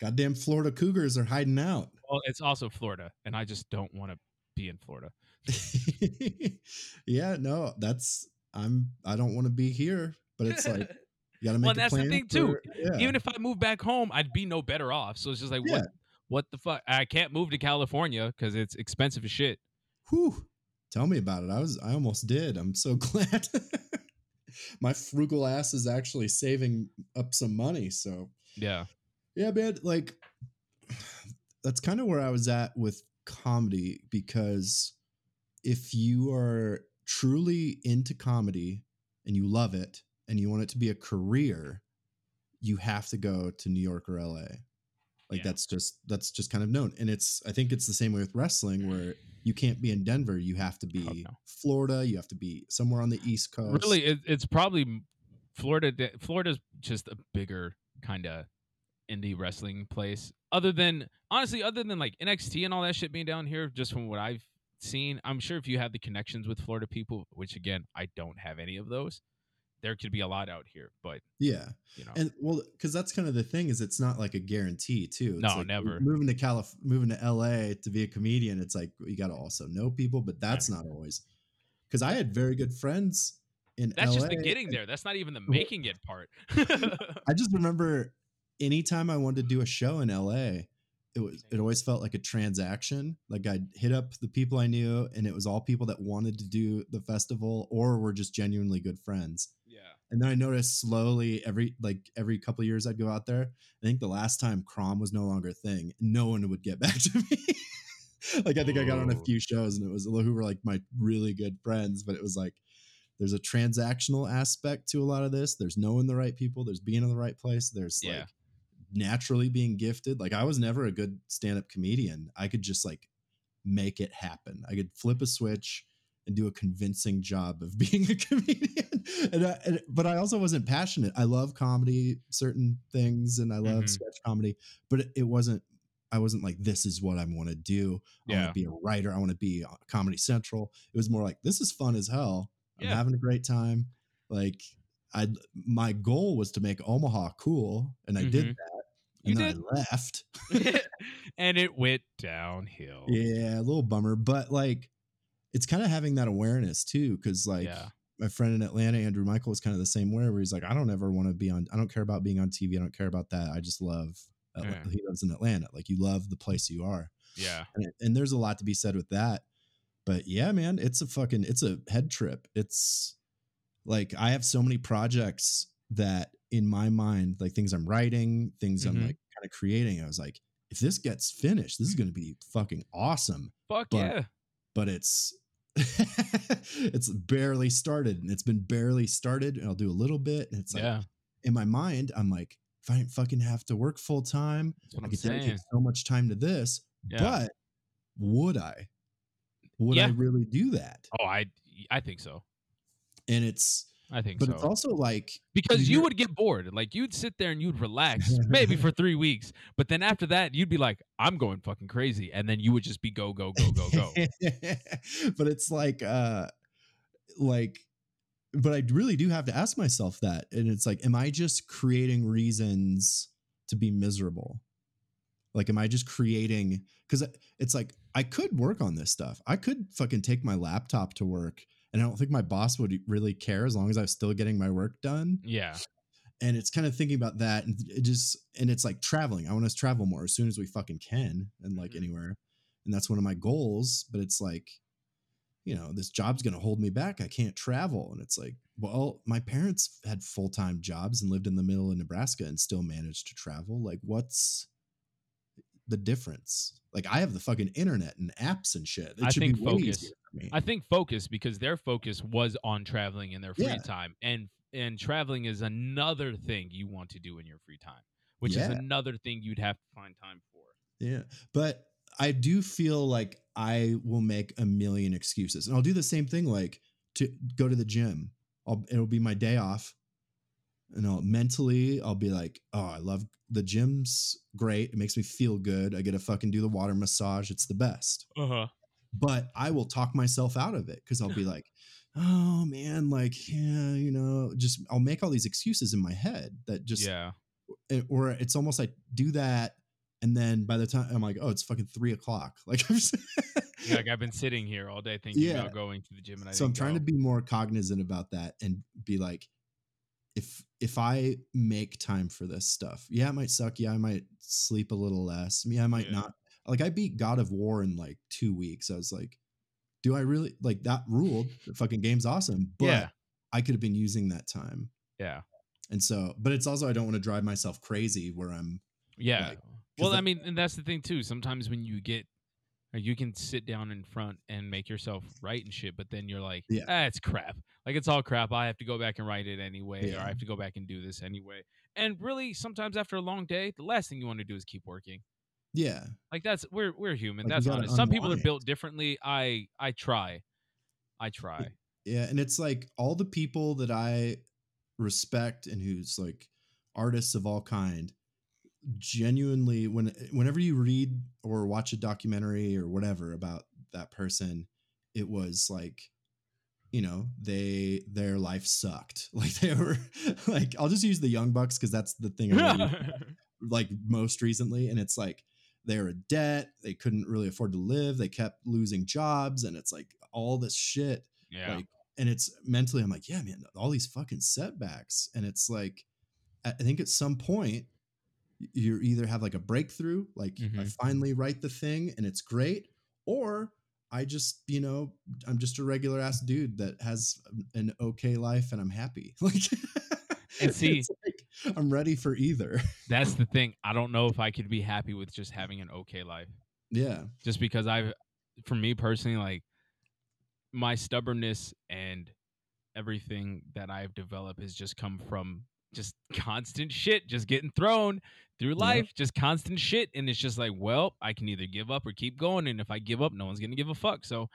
S3: Goddamn Florida Cougars are hiding out.
S2: Well, it's also Florida, and I just don't want to be in Florida.
S3: yeah, no, that's I'm I don't want to be here, but it's like You got to make
S2: Well,
S3: a
S2: that's the thing, too.
S3: yeah.
S2: Even if I move back home, I'd be no better off. So it's just like, what, what the fuck? I can't move to California because it's expensive as shit.
S3: Whew. Tell me about it. I was I almost did. I'm so glad. My frugal ass is actually saving up some money. So
S2: Yeah.
S3: yeah, man, like that's kind of where I was at with comedy because if you are truly into comedy and you love it and you want it to be a career, you have to go to New York or LA. Like
S2: Yeah.
S3: that's just that's just kind of known. And it's I think it's the same way with wrestling mm. where you can't be in Denver, you have to oh, be
S2: no.
S3: Florida, you have to be somewhere on the East Coast.
S2: Really, it, it's probably Florida. Florida's just a bigger kind of indie wrestling place. Other than honestly, other than like NXT and all that shit being down here, just from what I've seen, I'm sure if you have the connections with Florida people, which again I don't have any of those, there could be a lot out here. But
S3: Yeah.
S2: you know,
S3: And well, because that's kind of the thing is it's not like a guarantee too. It's
S2: No,
S3: like
S2: never.
S3: Moving to Calif, moving to LA to be a comedian, it's like you got to also know people, but that's not always. Because I had very good friends in
S2: that's
S3: LA.
S2: just the getting there. That's not even the making it part.
S3: I just remember anytime I wanted to do a show in LA, it was it always felt like a transaction. Like I'd hit up the people I knew, and it was all people that wanted to do the festival or were just genuinely good friends.
S2: yeah.
S3: And then I noticed slowly every like every couple of years I'd go out there. I think the last time Crom was no longer a thing, no one would get back to me. like I think I got on a
S2: Oh.
S3: few shows and it was who were like my really good friends, but it was like there's a transactional aspect to a lot of this. There's knowing the right people, there's being in the right place, there's
S2: Yeah.
S3: like naturally being gifted. Like I was never a good stand-up comedian. I could just like make it happen. I could flip a switch and do a convincing job of being a comedian. and, I, and but I also wasn't passionate. I love comedy, certain things, and I love
S2: Mhm.
S3: sketch comedy, but it, it wasn't. I wasn't like this is what I want to do. I want
S2: Yeah.
S3: to be a writer. I want to be on Comedy Central. It was more like this is fun as hell. I'm
S2: Yeah.
S3: having a great time. Like I, my goal was to make Omaha cool, and I did
S2: Mhm.
S3: that.
S2: You
S3: And then
S2: did.
S3: I left.
S2: and it went downhill.
S3: Yeah, a little bummer, but like it's kind of having that awareness too, because like
S2: Yeah.
S3: my friend in Atlanta, Andrew Michael, was kind of the same way, where he's like, I don't ever want to be on. I don't care about being on TV. I don't care about that. I just love.
S2: Yeah.
S3: He lives in Atlanta. Like you love the place you are,
S2: Yeah.
S3: and, and there's a lot to be said with that. But yeah, man, it's a fucking it's a head trip. It's like I have so many projects that in my mind, like things I'm writing, things I'm
S2: Mhm.
S3: like kind of creating. I was like, if this gets finished, this is going to be fucking awesome
S2: Fuck
S3: But-
S2: yeah.
S3: but it's it's barely started and it's been barely started and I'll do a little bit and it's like
S2: yeah.
S3: in my mind I'm like if I didn't fucking have to work full time I
S2: I'm
S3: could
S2: saying.
S3: dedicate so much time to this
S2: Yeah.
S3: but would I would I really do that
S2: oh, I I think so.
S3: and it's
S2: I think
S3: but
S2: so.
S3: it's also like
S2: because you would get bored. Like you'd sit there and you'd relax maybe for three weeks, but then after that you'd be like, I'm going fucking crazy, and then you would just be go go go go go.
S3: but it's like uh like but I really do have to ask myself that and it's like am I just creating reasons to be miserable like am I just creating cuz it's like I could work on this stuff I could fucking take my laptop to work and I don't think my boss would really care as long as I'm still getting my work done.
S2: Yeah,
S3: and it's kind of thinking about that and it just and it's like traveling. I want to travel more as soon as we fucking can and like
S2: Mhm.
S3: anywhere. And that's one of my goals but it's like you know this job's going to hold me back. I can't travel. And it's like well my parents had full-time jobs and lived in the middle of nebraska and still managed to travel. Like what's the difference? Like i have the fucking internet and apps and shit. It
S2: I
S3: should
S2: think focus.
S3: easier me
S2: I think focus because their focus was on traveling in their free
S3: Yeah.
S2: time, and and traveling is another thing you want to do in your free time, which is another thing you'd have to find time for.
S3: Yeah. But I do feel like I will make a million excuses. And I'll do the same thing like to go to the gym. I'll it'll be my day off. And I'll mentally I'll be like, "Oh, I love the gym's great. It makes me feel good. I get to fucking do the water massage. It's the best."
S2: Uh huh.
S3: But I will talk myself out of it cuz I'll be like, "Oh man, like, yeah, you know, just I'll make all these excuses in my head that just
S2: yeah.
S3: it- or it's almost like do that and then by the time i'm like oh it's fucking three o'clock like i'm just,
S2: Yeah, like I've been sitting here all day thinking
S3: Yeah.
S2: about going to the gym, and I
S3: so i'm trying to be more cognizant about that and be like if if I make time for this stuff, yeah, it might suck. Yeah, I might sleep a little less. Yeah, I might
S2: Yeah.
S3: not. Like I beat God of War in like two weeks. I was like, do I really like that ruled? The fucking game's awesome, but
S2: Yeah.
S3: I could have been using that time.
S2: Yeah.
S3: And so, but it's also I don't want to drive myself crazy where I'm
S2: Yeah.
S3: Like,
S2: well, I mean, and that's the thing too. Sometimes when you get, you can sit down in front and make yourself write and shit, but then you're like,
S3: Yeah.
S2: ah, it's crap. Like it's all crap. I have to go back and write it anyway, or I have to go back and do this anyway. And really, sometimes after a long day, the last thing you want to do is keep working.
S3: Yeah.
S2: Like that's we're we're human.
S3: Like, you
S2: honest. Some people are built differently. I I try, I try.
S3: Yeah, and it's like all the people that I respect and who's like artists of all kind genuinely when whenever you read or watch a documentary or whatever about that person it was like you know they their life sucked like they were like I'll just use the young bucks cuz that's the thing I really like most recently and it's like they're in debt they couldn't really afford to live they kept losing jobs and it's like all this shit
S2: yeah.
S3: like and it's mentally i'm like yeah man all these fucking setbacks and it's like i I think at some point you either have like a breakthrough like i
S2: Mhm.
S3: finally write the thing and it's great or i just you know i'm just a regular ass dude that has an okay life and i'm happy like
S2: And see-
S3: it's like, i'm ready for either
S2: That's the thing. I don't know if I could be happy with just having an okay life.
S3: yeah
S2: just because I've, for me personally, like my stubbornness and everything that I've developed has just come from just constant shit, just getting thrown through
S3: Yeah.
S2: life, just constant shit. And it's just like, well, I can either give up or keep going. And if I give up, no one's going to give a fuck. So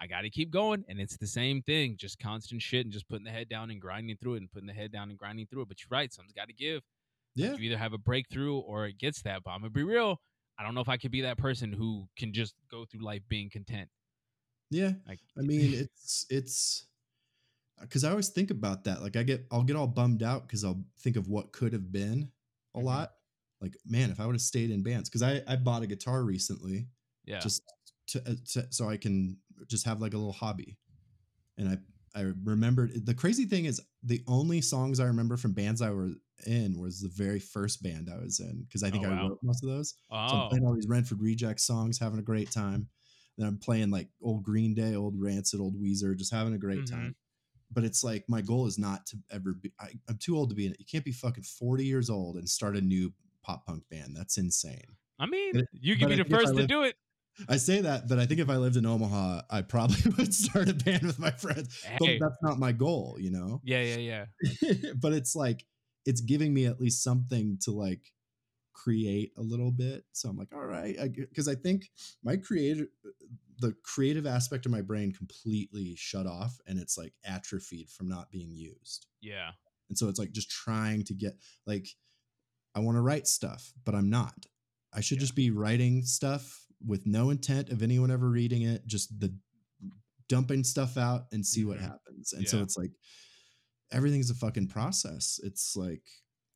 S2: I got to keep going. And it's the same thing, just constant shit and just putting the head down and grinding through it and putting the head down and grinding through it. But you're right. Something's got to give
S3: yeah
S2: you either have a breakthrough or it gets that. But I'm gonna be real. I don't know if I could be that person who can just go through life being content.
S3: Yeah.
S2: Like,
S3: I mean, it's it's because I always think about that. Like, I get I'll get all bummed out because I'll think of what could have been a
S2: Mhm.
S3: lot. Like, man, if I would have stayed in bands, because I I bought a guitar recently,
S2: yeah,
S3: just to, uh, to so I can just have like a little hobby. And I I remembered the crazy thing is the only songs I remember from bands I were in was the very first band I was in because I think
S2: Oh,
S3: I wrote most of those. So I'm
S2: oh,
S3: playing all these Renford Reject songs, having a great time. Then I'm playing like old Green Day, old Rancid, old Weezer, just having a great
S2: Mhm.
S3: time. But it's like my goal is not to ever be. I, I'm too old to be in it. You can't be fucking 40 years old and start a new pop punk band. That's insane.
S2: I mean,
S3: but-
S2: you can be the first to do it.
S3: I say that, but I think if I lived in Omaha, I probably would start a band with my friends.
S2: Hey.
S3: But that's not my goal, you know.
S2: Yeah, yeah, yeah.
S3: but it's like it's giving me at least something to like create a little bit so i'm like all right because I, think my creative the creative aspect of my brain completely shut off and it's like atrophied from not being used
S2: Yeah.
S3: and so it's like just trying to get like i want to write stuff but i'm not i should
S2: Yeah.
S3: just be writing stuff with no intent of anyone ever reading it just the dumping stuff out and see what
S2: Mhm.
S3: happens and so it's like everything's a fucking process it's like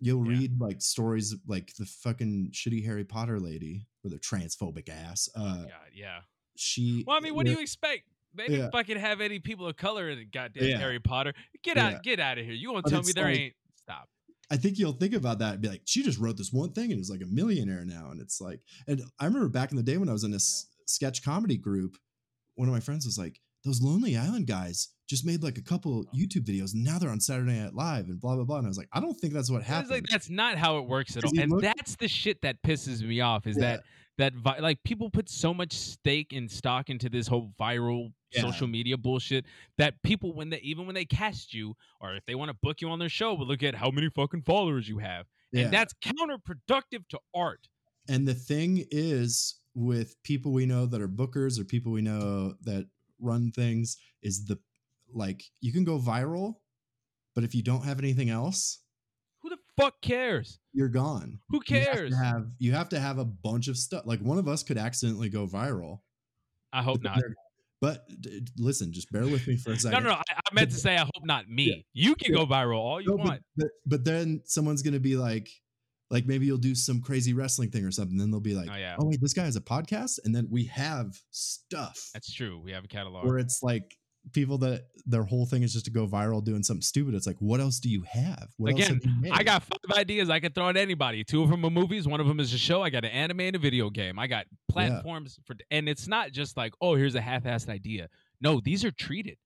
S3: you'll
S2: Yeah.
S3: read like stories like the fucking shitty harry potter lady with her transphobic ass uh
S2: God, yeah.
S3: she
S2: Well, I mean, what do you expect? They didn't
S3: Yeah.
S2: fucking have any people of color in goddamn
S3: Yeah.
S2: Harry Potter. Get
S3: Yeah.
S2: out, get out of here. You gonna
S3: But
S2: tell me there
S3: like-
S2: ain't? Stop.
S3: I think you'll think about that and be like, she just wrote this one thing and is like a millionaire now. And it's like, and I remember back in the day when I was in this sketch comedy group, one of my friends was like, those Lonely Island guys just made like a couple YouTube videos and now they're on Saturday Night Live and blah, blah, blah. And I was like, I don't think that's what happened.
S2: like that's not how it works at all, and
S3: looked-
S2: that's the shit that pisses me off. Is
S3: Yeah.
S2: that that vi- like people put so much stake and stock into this whole viral
S3: Yeah.
S2: social media bullshit that people when they even when they cast you or if they want to book you on their show, will look at how many fucking followers you have,
S3: Yeah.
S2: and that's counterproductive to art.
S3: And the thing is, with people we know that are bookers or people we know that run things, is the like you can go viral, but if you don't have anything else,
S2: Who the fuck cares?
S3: you're gone.
S2: Who
S3: You have
S2: cares?
S3: have you have to have a bunch of stuff. Like one of us could accidentally go viral.
S2: I hope not.
S3: they're- But d- listen, just bear with me for a second.
S2: no, no. I, I meant to say I hope not me.
S3: Yeah.
S2: You can
S3: Yeah.
S2: go viral all you
S3: No,
S2: want.
S3: but, but then someone's gonna be like, like maybe you'll do some crazy wrestling thing or something. Then they'll be like,
S2: oh yeah,
S3: oh wait, this guy has a podcast, and then we have stuff
S2: that's true. We have a catalog.
S3: where it's like people that their whole thing is just to go viral doing something stupid. It's like, what else do you have? What else
S2: Again,
S3: have you?
S2: I got five ideas I could throw at anybody. Two of them are movies. One of them is a show. I got an anime and a video game. I got platforms for, and it's not just like, oh, here's a half-assed idea. No, these are treated.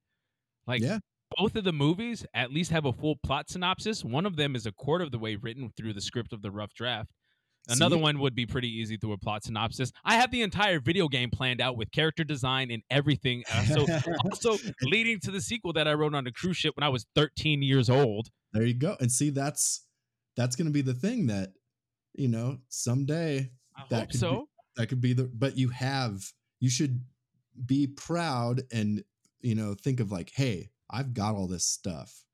S2: Like
S3: Yeah.
S2: both of the movies at least have a full plot synopsis. One of them is a quarter of the way written through the script of the rough draft. Another
S3: See?
S2: one would be pretty easy through a plot synopsis. I have the entire video game planned out with character design and everything. Uh, so also leading to the sequel that I wrote on a cruise ship when I was 13 years old.
S3: there you go. And see, that's that's gonna be the thing that you know someday
S2: I
S3: That
S2: hope
S3: could be-
S2: so.
S3: that could be the but you have you should be proud and you know think of like hey i've got all this stuff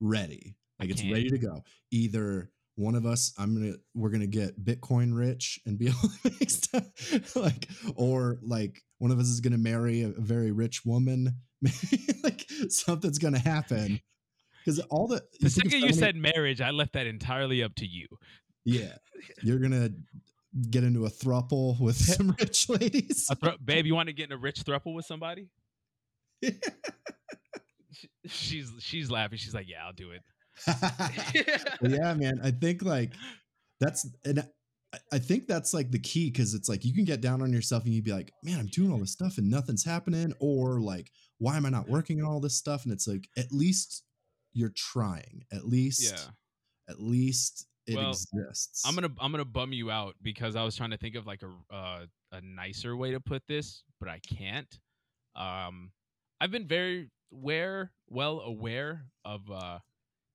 S3: ready like it's ready to go either one of us i'm gonna we're gonna get bitcoin rich and be able to make stuff like or like one of us is gonna marry a, a very rich woman like something's gonna happen because all the
S2: The second you said marriage, I left that entirely up to you.
S3: yeah you're gonna get into a thruple with some rich ladies
S2: A thru- babe, you want to get in a rich thruple with somebody? Sh- She's she's laughing. She's like, "Yeah, I'll do it."
S3: Yeah, man. I think like that's and I- I think that's like the key because it's like you can get down on yourself and you'd be like, man, I'm doing all this stuff and nothing's happening, or like, why am I not working on all this stuff? And it's like, at least you're trying. At least,
S2: Yeah.
S3: at least it
S2: Well,
S3: exists.
S2: I'm gonna I'm gonna bum you out because I was trying to think of like a uh, a nicer way to put this, but I can't. Um, I've been very aware, well aware of uh,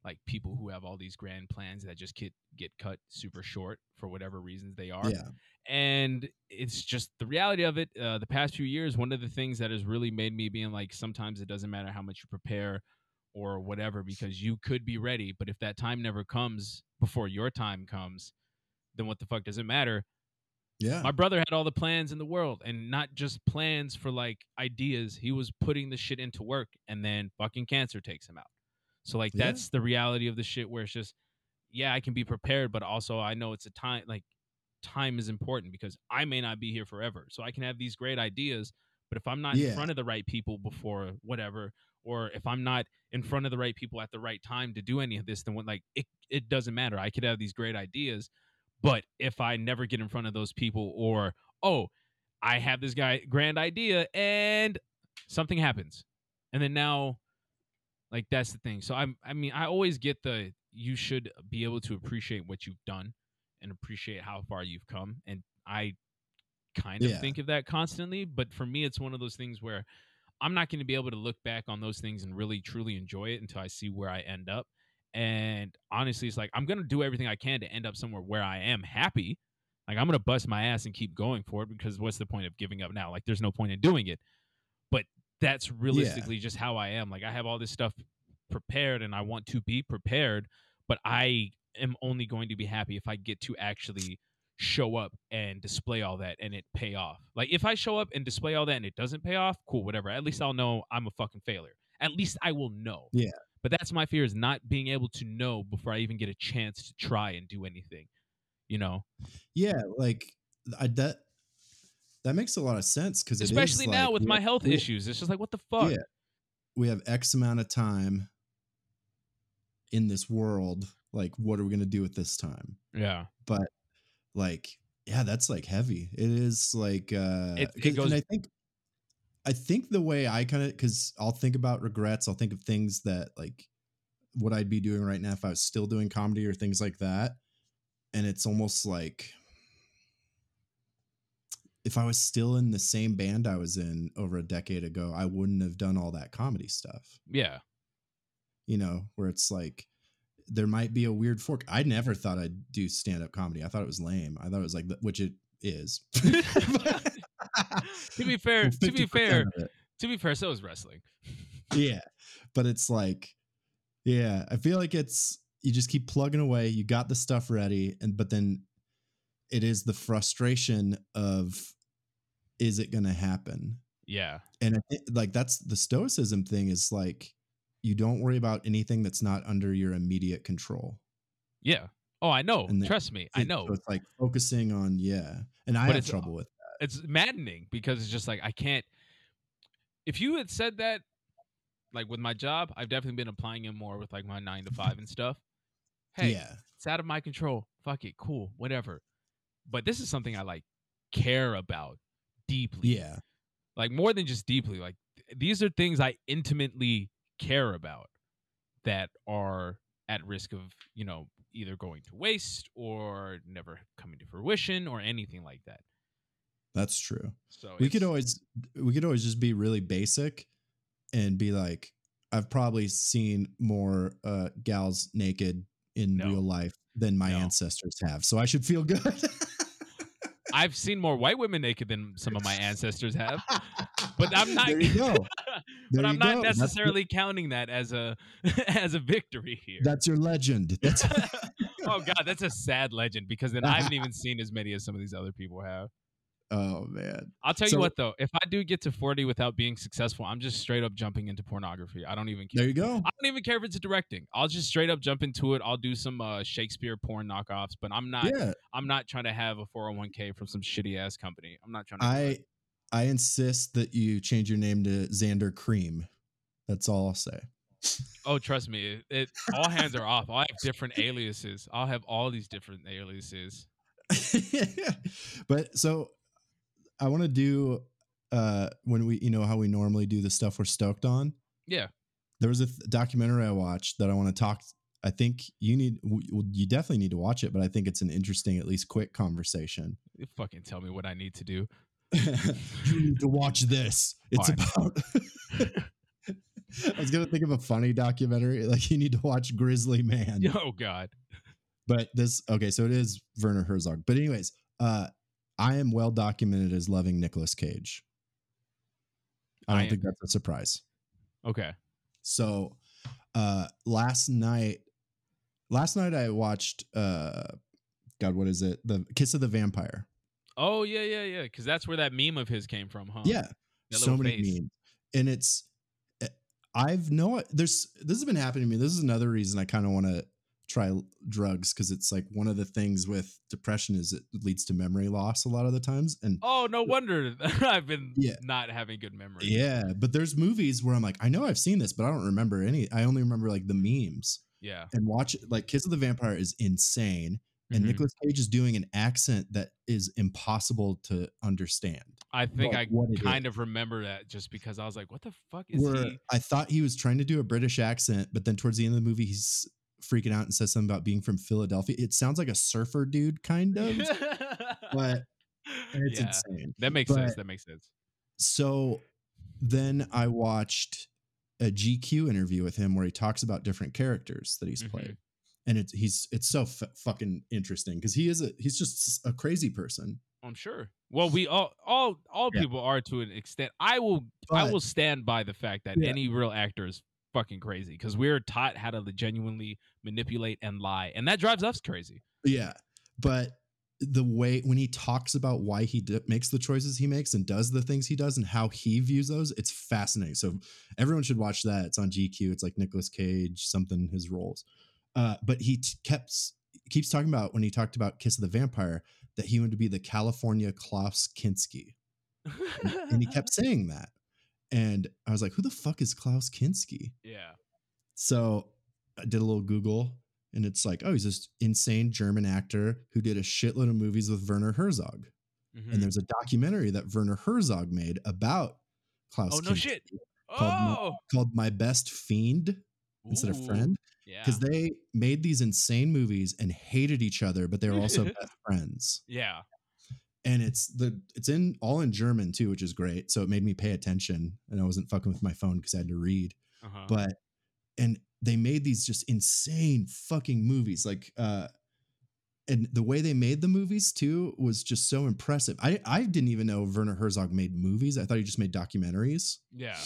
S2: like people who have all these grand plans that just get get cut super short for whatever reasons they are.
S3: yeah,
S2: and it's just the reality of it uh, the past few years one of the things that has really made me being like sometimes it doesn't matter how much you prepare or whatever because you could be ready but if that time never comes before your time comes then what the fuck does it matter?
S3: Yeah,
S2: my brother had all the plans in the world and not just plans for like ideas. He was putting the shit into work and then fucking cancer takes him out so like
S3: Yeah.
S2: that's the reality of the shit where it's just yeah i can be prepared but also i know it's a time like time is important because i may not be here forever. So i can have these great ideas but if i'm not in front of the right people before whatever or if i'm not in front of the right people at the right time to do any of this then what like it, it doesn't matter. I could have these great ideas but if I never get in front of those people, or oh, I have this guy grand idea and something happens, and then now, like that's the thing. So I'm, I mean, I always get the you should be able to appreciate what you've done and appreciate how far you've come, and I kind of
S3: Yeah.
S2: think of that constantly. But for me, it's one of those things where I'm not going to be able to look back on those things and really truly enjoy it until I see where I end up. And honestly, it's like I'm gonna do everything I can to end up somewhere where I am happy. Like I'm gonna bust my ass and keep going for it because what's the point of giving up now? Like there's no point in doing it. But that's realistically just how I am. Like I have all this stuff prepared and I want to be prepared, but I am only going to be happy if I get to actually show up and display all that and it pay off. Like if I show up and display all that and it doesn't pay off, cool, whatever. At least I'll know I'm a fucking failure. At least I will know.
S3: Yeah.
S2: But that's my fear is not being able to know before I even get a chance to try and do anything. You know,
S3: yeah. Like I that that makes a lot of sense because
S2: especially now with my health
S3: we-
S2: issues, it's just like what the fuck.
S3: Yeah. we have X amount of time in this world. Like, what are we gonna do with this time?
S2: Yeah.
S3: But like, yeah, that's like heavy. It is like uh
S2: It- it goes-
S3: and I think I think the way I kind of because I'll think about regrets, I'll think of things that like what I'd be doing right now if I was still doing comedy or things like that. And it's almost like if I was still in the same band I was in over a decade ago, I wouldn't have done all that comedy stuff.
S2: Yeah.
S3: You know, where it's like there might be a weird fork. I never thought I'd do stand up comedy. I thought it was lame. I thought it was like, which it is.
S2: To be fair, to be fair, to be fair, so is wrestling.
S3: yeah but it's like yeah i feel like it's you just keep plugging away you got the stuff ready and but then it is the frustration of is it going to happen
S2: Yeah.
S3: and I thi- like that's the stoicism thing is like you don't worry about anything that's not under your immediate control
S2: Yeah. Oh, I know. Trust me, I know.
S3: so it's like focusing on yeah and i
S2: But
S3: have
S2: it's- uh,
S3: trouble with that.
S2: it's maddening because it's just like I can't. If you had said that like with my job, I've definitely been applying it more with like my nine to five and stuff. Hey,
S3: Yeah.
S2: it's out of my control. Fuck it, cool, whatever. But this is something I like care about deeply.
S3: Yeah.
S2: like more than just deeply. Like th- these are things I intimately care about that are at risk of you know either going to waste or never coming to fruition or anything like that.
S3: That's true.
S2: So
S3: we could always we could always just be really basic and be like i've probably seen more uh gals naked in
S2: No.
S3: real life than my
S2: No.
S3: ancestors have so i should feel good
S2: I've seen more white women naked than some of my ancestors have, but I'm not.
S3: there you go
S2: but I'm not
S3: go. That's
S2: necessarily counting that as a as a victory here.
S3: that's your legend that's
S2: oh god, that's a sad legend because then I haven't even seen as many as some of these other people have.
S3: Oh man
S2: I'll tell
S3: So-
S2: you what though, if I do get to 40 without being successful, I'm just straight up jumping into pornography. I don't even care.
S3: there you go
S2: I don't even care if it's directing. I'll just straight up jump into it. I'll do some uh, Shakespeare porn knockoffs, but I'm not
S3: yeah
S2: I'm not trying to have a 401k from some shitty ass company. I'm not trying to
S3: i i insist that you change your name to xander cream that's all i'll say
S2: Oh, trust me. It, it all hands are off. I'll have different aliases. I'll have all these different aliases.
S3: but so I want to do uh when we you know how we normally do the stuff we're stoked on.
S2: Yeah.
S3: There was a th- documentary I watched that I want to talk. I think you need you definitely need to watch it, but I think it's an interesting, at least quick conversation.
S2: You fucking tell me what I need to do.
S3: you need to watch this. It's
S2: Fine.
S3: about. I was gonna think of a funny documentary, like you need to watch Grizzly Man.
S2: Oh god.
S3: but this okay so it is werner herzog but anyways uh i am well documented as loving Nicolas cage i don't
S2: I
S3: think that's a surprise
S2: Okay.
S3: so uh last night last night i watched uh god what is it the kiss of the vampire
S2: Oh yeah, yeah, yeah. Because that's where that meme of his came from, huh?
S3: yeah
S2: That
S3: so many
S2: face.
S3: memes and it's eh, i've no there's this has been happening to me this is another reason i kind of want to try drugs because it's like one of the things with depression is it leads to memory loss a lot of the times and
S2: Oh, no wonder I've been
S3: Yeah.
S2: not having good memory.
S3: Yeah, but there's movies where I'm like, I know I've seen this, but I don't remember any. I only remember like the memes.
S2: Yeah.
S3: And watch like Kiss of the Vampire is insane, and
S2: Mhm.
S3: Nicolas Cage is doing an accent that is impossible to understand.
S2: I think I kind
S3: is.
S2: of remember that just because I was like, what the fuck is
S3: Where
S2: he?
S3: I thought he was trying to do a British accent, but then towards the end of the movie, he's freaking out and says something about being from Philadelphia. It sounds like a surfer dude, kind of, but it's
S2: yeah.
S3: insane.
S2: That makes sense. That makes sense.
S3: so then I watched a GQ interview with him where he talks about different characters that he's
S2: Mhm.
S3: played, and it's he's it's so f- fucking interesting because he is a he's just a crazy person.
S2: I'm sure. Well, we all all all
S3: Yeah.
S2: people are to an extent. I will I will stand by the fact that
S3: Yeah.
S2: any real actor is fucking crazy because we're taught how to genuinely manipulate and lie, and that drives us crazy.
S3: Yeah, but the way when he talks about why he d- makes the choices he makes and does the things he does and how he views those, it's fascinating. So everyone should watch that. It's on GQ. It's like nicolas Cage, something his roles. Uh, but he t- kept keeps talking about when he talked about Kiss of the Vampire that he wanted to be the California Klaus Kinski, and he kept saying that. And I was like, "Who the fuck is Klaus Kinski?"
S2: yeah.
S3: So I did a little Google and it's like, oh, he's this insane German actor who did a shitload of movies with Werner Herzog.
S2: Mhm.
S3: And there's a documentary that Werner Herzog made about Klaus
S2: Oh no shit.
S3: called My-
S2: Oh,
S3: called My Best Fiend instead of
S2: Ooh,
S3: Friend.
S2: Yeah.
S3: Because they made these insane movies and hated each other, but they were also best friends.
S2: yeah.
S3: And it's the it's in all in German too, which is great. So it made me pay attention and I wasn't fucking with my phone because I had to read.
S2: Uh-huh.
S3: but and they made these just insane fucking movies like uh and the way they made the movies too was just so impressive i i didn't even know werner herzog made movies i thought he just made documentaries
S2: yeah.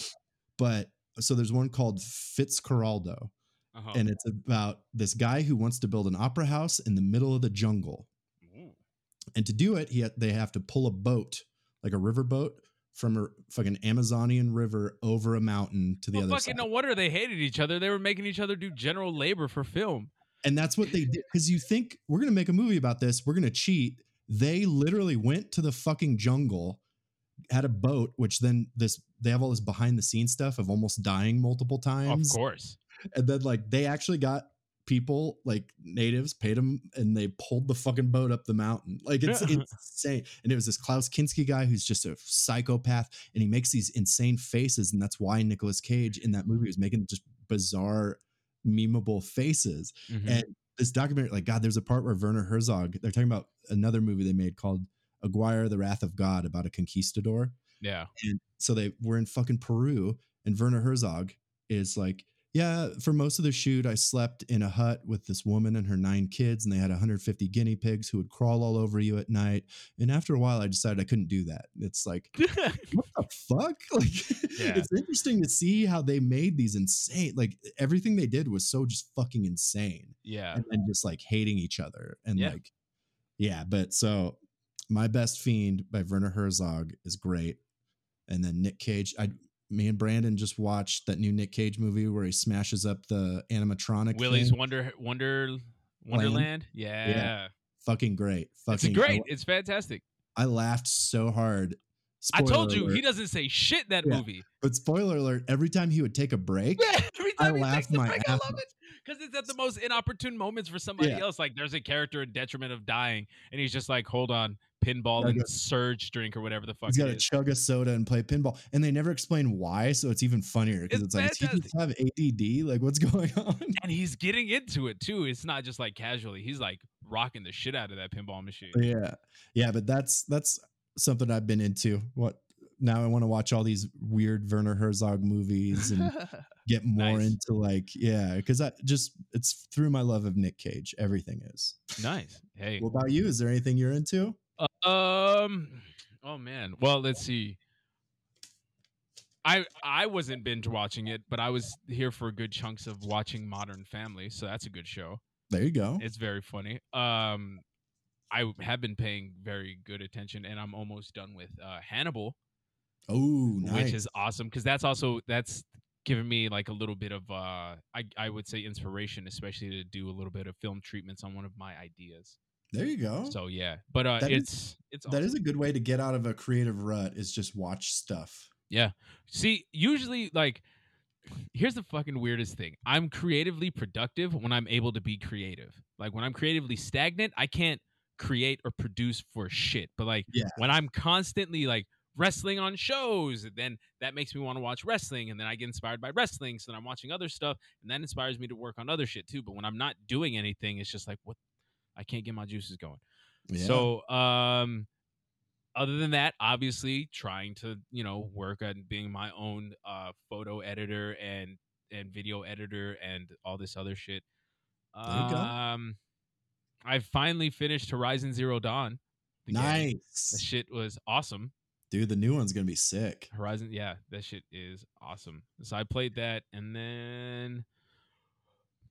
S3: but so there's one called fitzcarraldo
S2: Uh-huh.
S3: and it's about this guy who wants to build an opera house in the middle of the jungle
S2: Ooh.
S3: and to do it he ha- they have to pull a boat like a river boat from a fucking amazonian river over a mountain to the
S2: Well,
S3: other
S2: fucking
S3: side
S2: no wonder they hated each other. They were making each other do general labor for film.
S3: And that's what they did. Because you think we're going to make a movie about this, we're going to cheat. They literally went to the fucking jungle, had a boat, which then this they have all this behind the scenes stuff of almost dying multiple times.
S2: Of course.
S3: and then like they actually got people like natives paid them and they pulled the fucking boat up the mountain like it's
S2: Yeah.
S3: insane and it was this klaus kinski guy who's just a psychopath and he makes these insane faces and that's why Nicolas cage in that movie was making just bizarre memeable faces
S2: Mhm.
S3: and this documentary like god there's a part where werner herzog they're talking about another movie they made called aguirre the wrath of god about a conquistador
S2: yeah.
S3: and so they were in fucking Peru, and Werner Herzog is like, yeah, for most of the shoot, I slept in a hut with this woman and her nine kids, and they had 150 guinea pigs who would crawl all over you at night. And after a while, I decided I couldn't do that. It's like, what the fuck? Like,
S2: Yeah.
S3: it's interesting to see how they made these insane, like, everything they did was so just fucking insane
S2: yeah.
S3: and then just like hating each other and
S2: Yeah.
S3: like yeah but so my best fiend by werner herzog is great and then nick cage i me and brandon just watched that new nick cage movie where he smashes up the animatronic
S2: Willy's
S3: thing.
S2: Wonder Wonder Wonderland. Yeah. yeah.
S3: fucking great Fucking It's
S2: great. It's fantastic.
S3: I, I laughed so hard
S2: I told
S3: Spoiler
S2: you he doesn't say shit that
S3: Yeah.
S2: movie.
S3: but spoiler alert every time he would take a break
S2: Yeah, every
S3: I
S2: time takes
S3: laughed my
S2: break, I
S3: ass
S2: love
S3: off.
S2: it because it's at the most inopportune moments for somebody
S3: Yeah.
S2: else. Like there's a character in detriment of dying, and he's just like, "Hold on, pinball and surge drink or whatever the fuck
S3: he's got to chug a soda and play pinball and they never explain why so it's even funnier because
S2: It's
S3: it's, like does have add like what's going on
S2: and he's getting into it too. It's not just like casually. He's like rocking the shit out of that pinball machine.
S3: Yeah. Yeah, but that's that's something I've been into. What now I want to watch all these weird Werner Herzog movies and get more
S2: Nice.
S3: into like yeah, because I just it's through my love of Nick Cage. Everything is.
S2: nice. Hey.
S3: What about you? Is there anything you're into?
S2: Um. Oh man. Well, let's see. I I wasn't binge watching it, but I was here for good chunks of watching Modern Family, so that's a good show.
S3: There you go.
S2: It's very funny. Um, I have been paying very good attention, and I'm almost done with uh, Hannibal,
S3: Oh, nice.
S2: which is awesome because that's also that's given me like a little bit of uh, I I would say inspiration, especially to do a little bit of film treatments on one of my ideas.
S3: there you go.
S2: So yeah, but uh,
S3: That is-
S2: it's it's
S3: that is a good way to get out of a creative rut. Is just watch stuff. Yeah.
S2: See, usually, like, here's the fucking weirdest thing. I'm creatively productive when I'm able to be creative. Like, when I'm creatively stagnant, I can't create or produce for shit. But, like,
S3: Yeah.
S2: when I'm constantly, like, wrestling on shows, then that makes me want to watch wrestling. And then I get inspired by wrestling. So then I'm watching other stuff. And that inspires me to work on other shit, too. But when I'm not doing anything, it's just like, what? I can't get my juices going.
S3: Yeah.
S2: So, um, other than that, obviously trying to you know work on being my own uh, photo editor and and video editor and all this other shit. Um, I finally finished Horizon Zero Dawn. the
S3: nice,
S2: shit was awesome.
S3: dude. The new one's gonna be sick.
S2: Horizon, yeah, that shit is awesome. So I played that, and then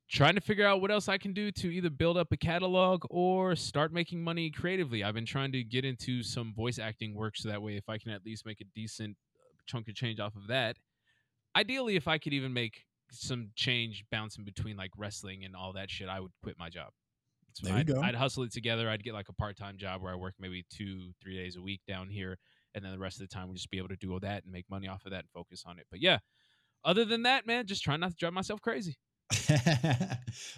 S2: trying to figure out what else I can do to either build up a catalog or start making money creatively. I've been trying to get into some voice acting work, so that way, if I can at least make a decent uh, chunk of change off of that, ideally, if I could even make some change bouncing between like wrestling and all that shit, I would quit my job. So
S3: There you
S2: I'd,
S3: go.
S2: I'd hustle it together. I'd get like a part time job where I work maybe two, three days a week down here and then the rest of the time we'll just be able to do all that and make money off of that and focus on it. But yeah, other than that, man, just trying not to drive myself crazy.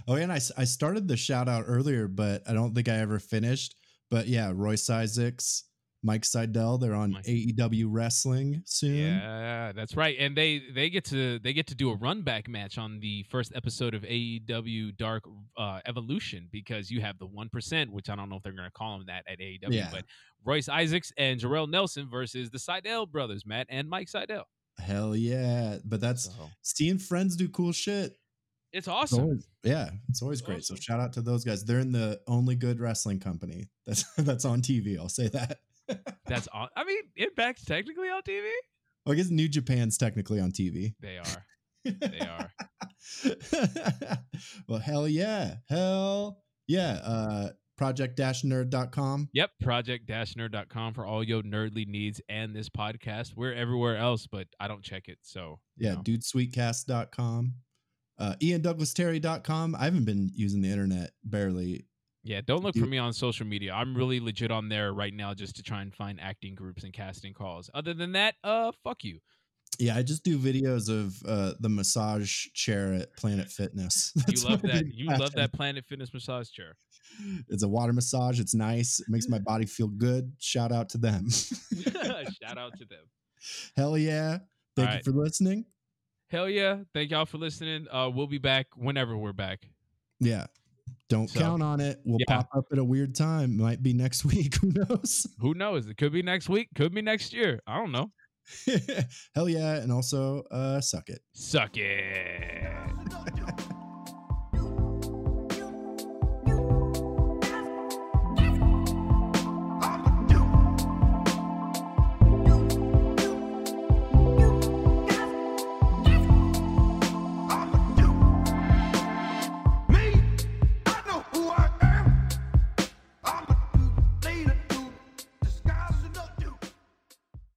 S3: oh, and I started the shout out earlier, but I don't think I ever finished. But yeah, Royce Isaacs, Mike Sydal, they're on
S2: Mike.
S3: AEW Wrestling soon.
S2: Yeah, that's right. And they they get to they get to do a run back match on the first episode of AEW Dark uh, Elevation because you have the one percent, which I don't know if they're going to call them that at AEW,
S3: Yeah.
S2: but Royce Isaacs and Jorel Nelson versus the Sydal brothers, Matt and Mike Sydal.
S3: Hell yeah. But that's
S2: So,
S3: seeing friends do cool shit.
S2: it's
S3: It's
S2: awesome.
S3: always- yeah, it's always
S2: It's
S3: great. So shout out to those guys. They're in the only good wrestling company that's that's on TV. I'll say that.
S2: That's all. I mean, Impact's technically on TV.
S3: Well, I guess New Japan's technically on TV.
S2: They are. They are.
S3: well, hell yeah. Hell yeah. Uh project-nerd.com.
S2: Yep, project-nerd.com for all your nerdly needs and this podcast. We're everywhere else, but I don't check it. So,
S3: Yeah,
S2: know.
S3: dudesweetcast.com. Uh iandouglasterry.com. I haven't been using the internet barely
S2: Yeah, don't look for me on social media. I'm really legit on there right now just to try and find acting groups and casting calls. Other than that, uh, fuck you.
S3: Yeah, I just do videos of uh, the massage chair at Planet Fitness.
S2: You love that. You love that Planet Fitness massage chair.
S3: It's a water massage. It's nice. It makes my body feel good. Shout out to them.
S2: Shout out to them.
S3: Hell yeah. Thank
S2: All
S3: you
S2: right.
S3: for listening.
S2: Hell yeah. Thank y'all for listening. Uh, we'll be back whenever we're back.
S3: Yeah. Don't
S2: So,
S3: count on it. We'll
S2: yeah.
S3: pop up at a weird time. Might be next week. Who knows?
S2: Who knows? It could be next week. Could be next year. I don't know.
S3: Hell yeah. And also, uh, suck it.
S2: Suck it.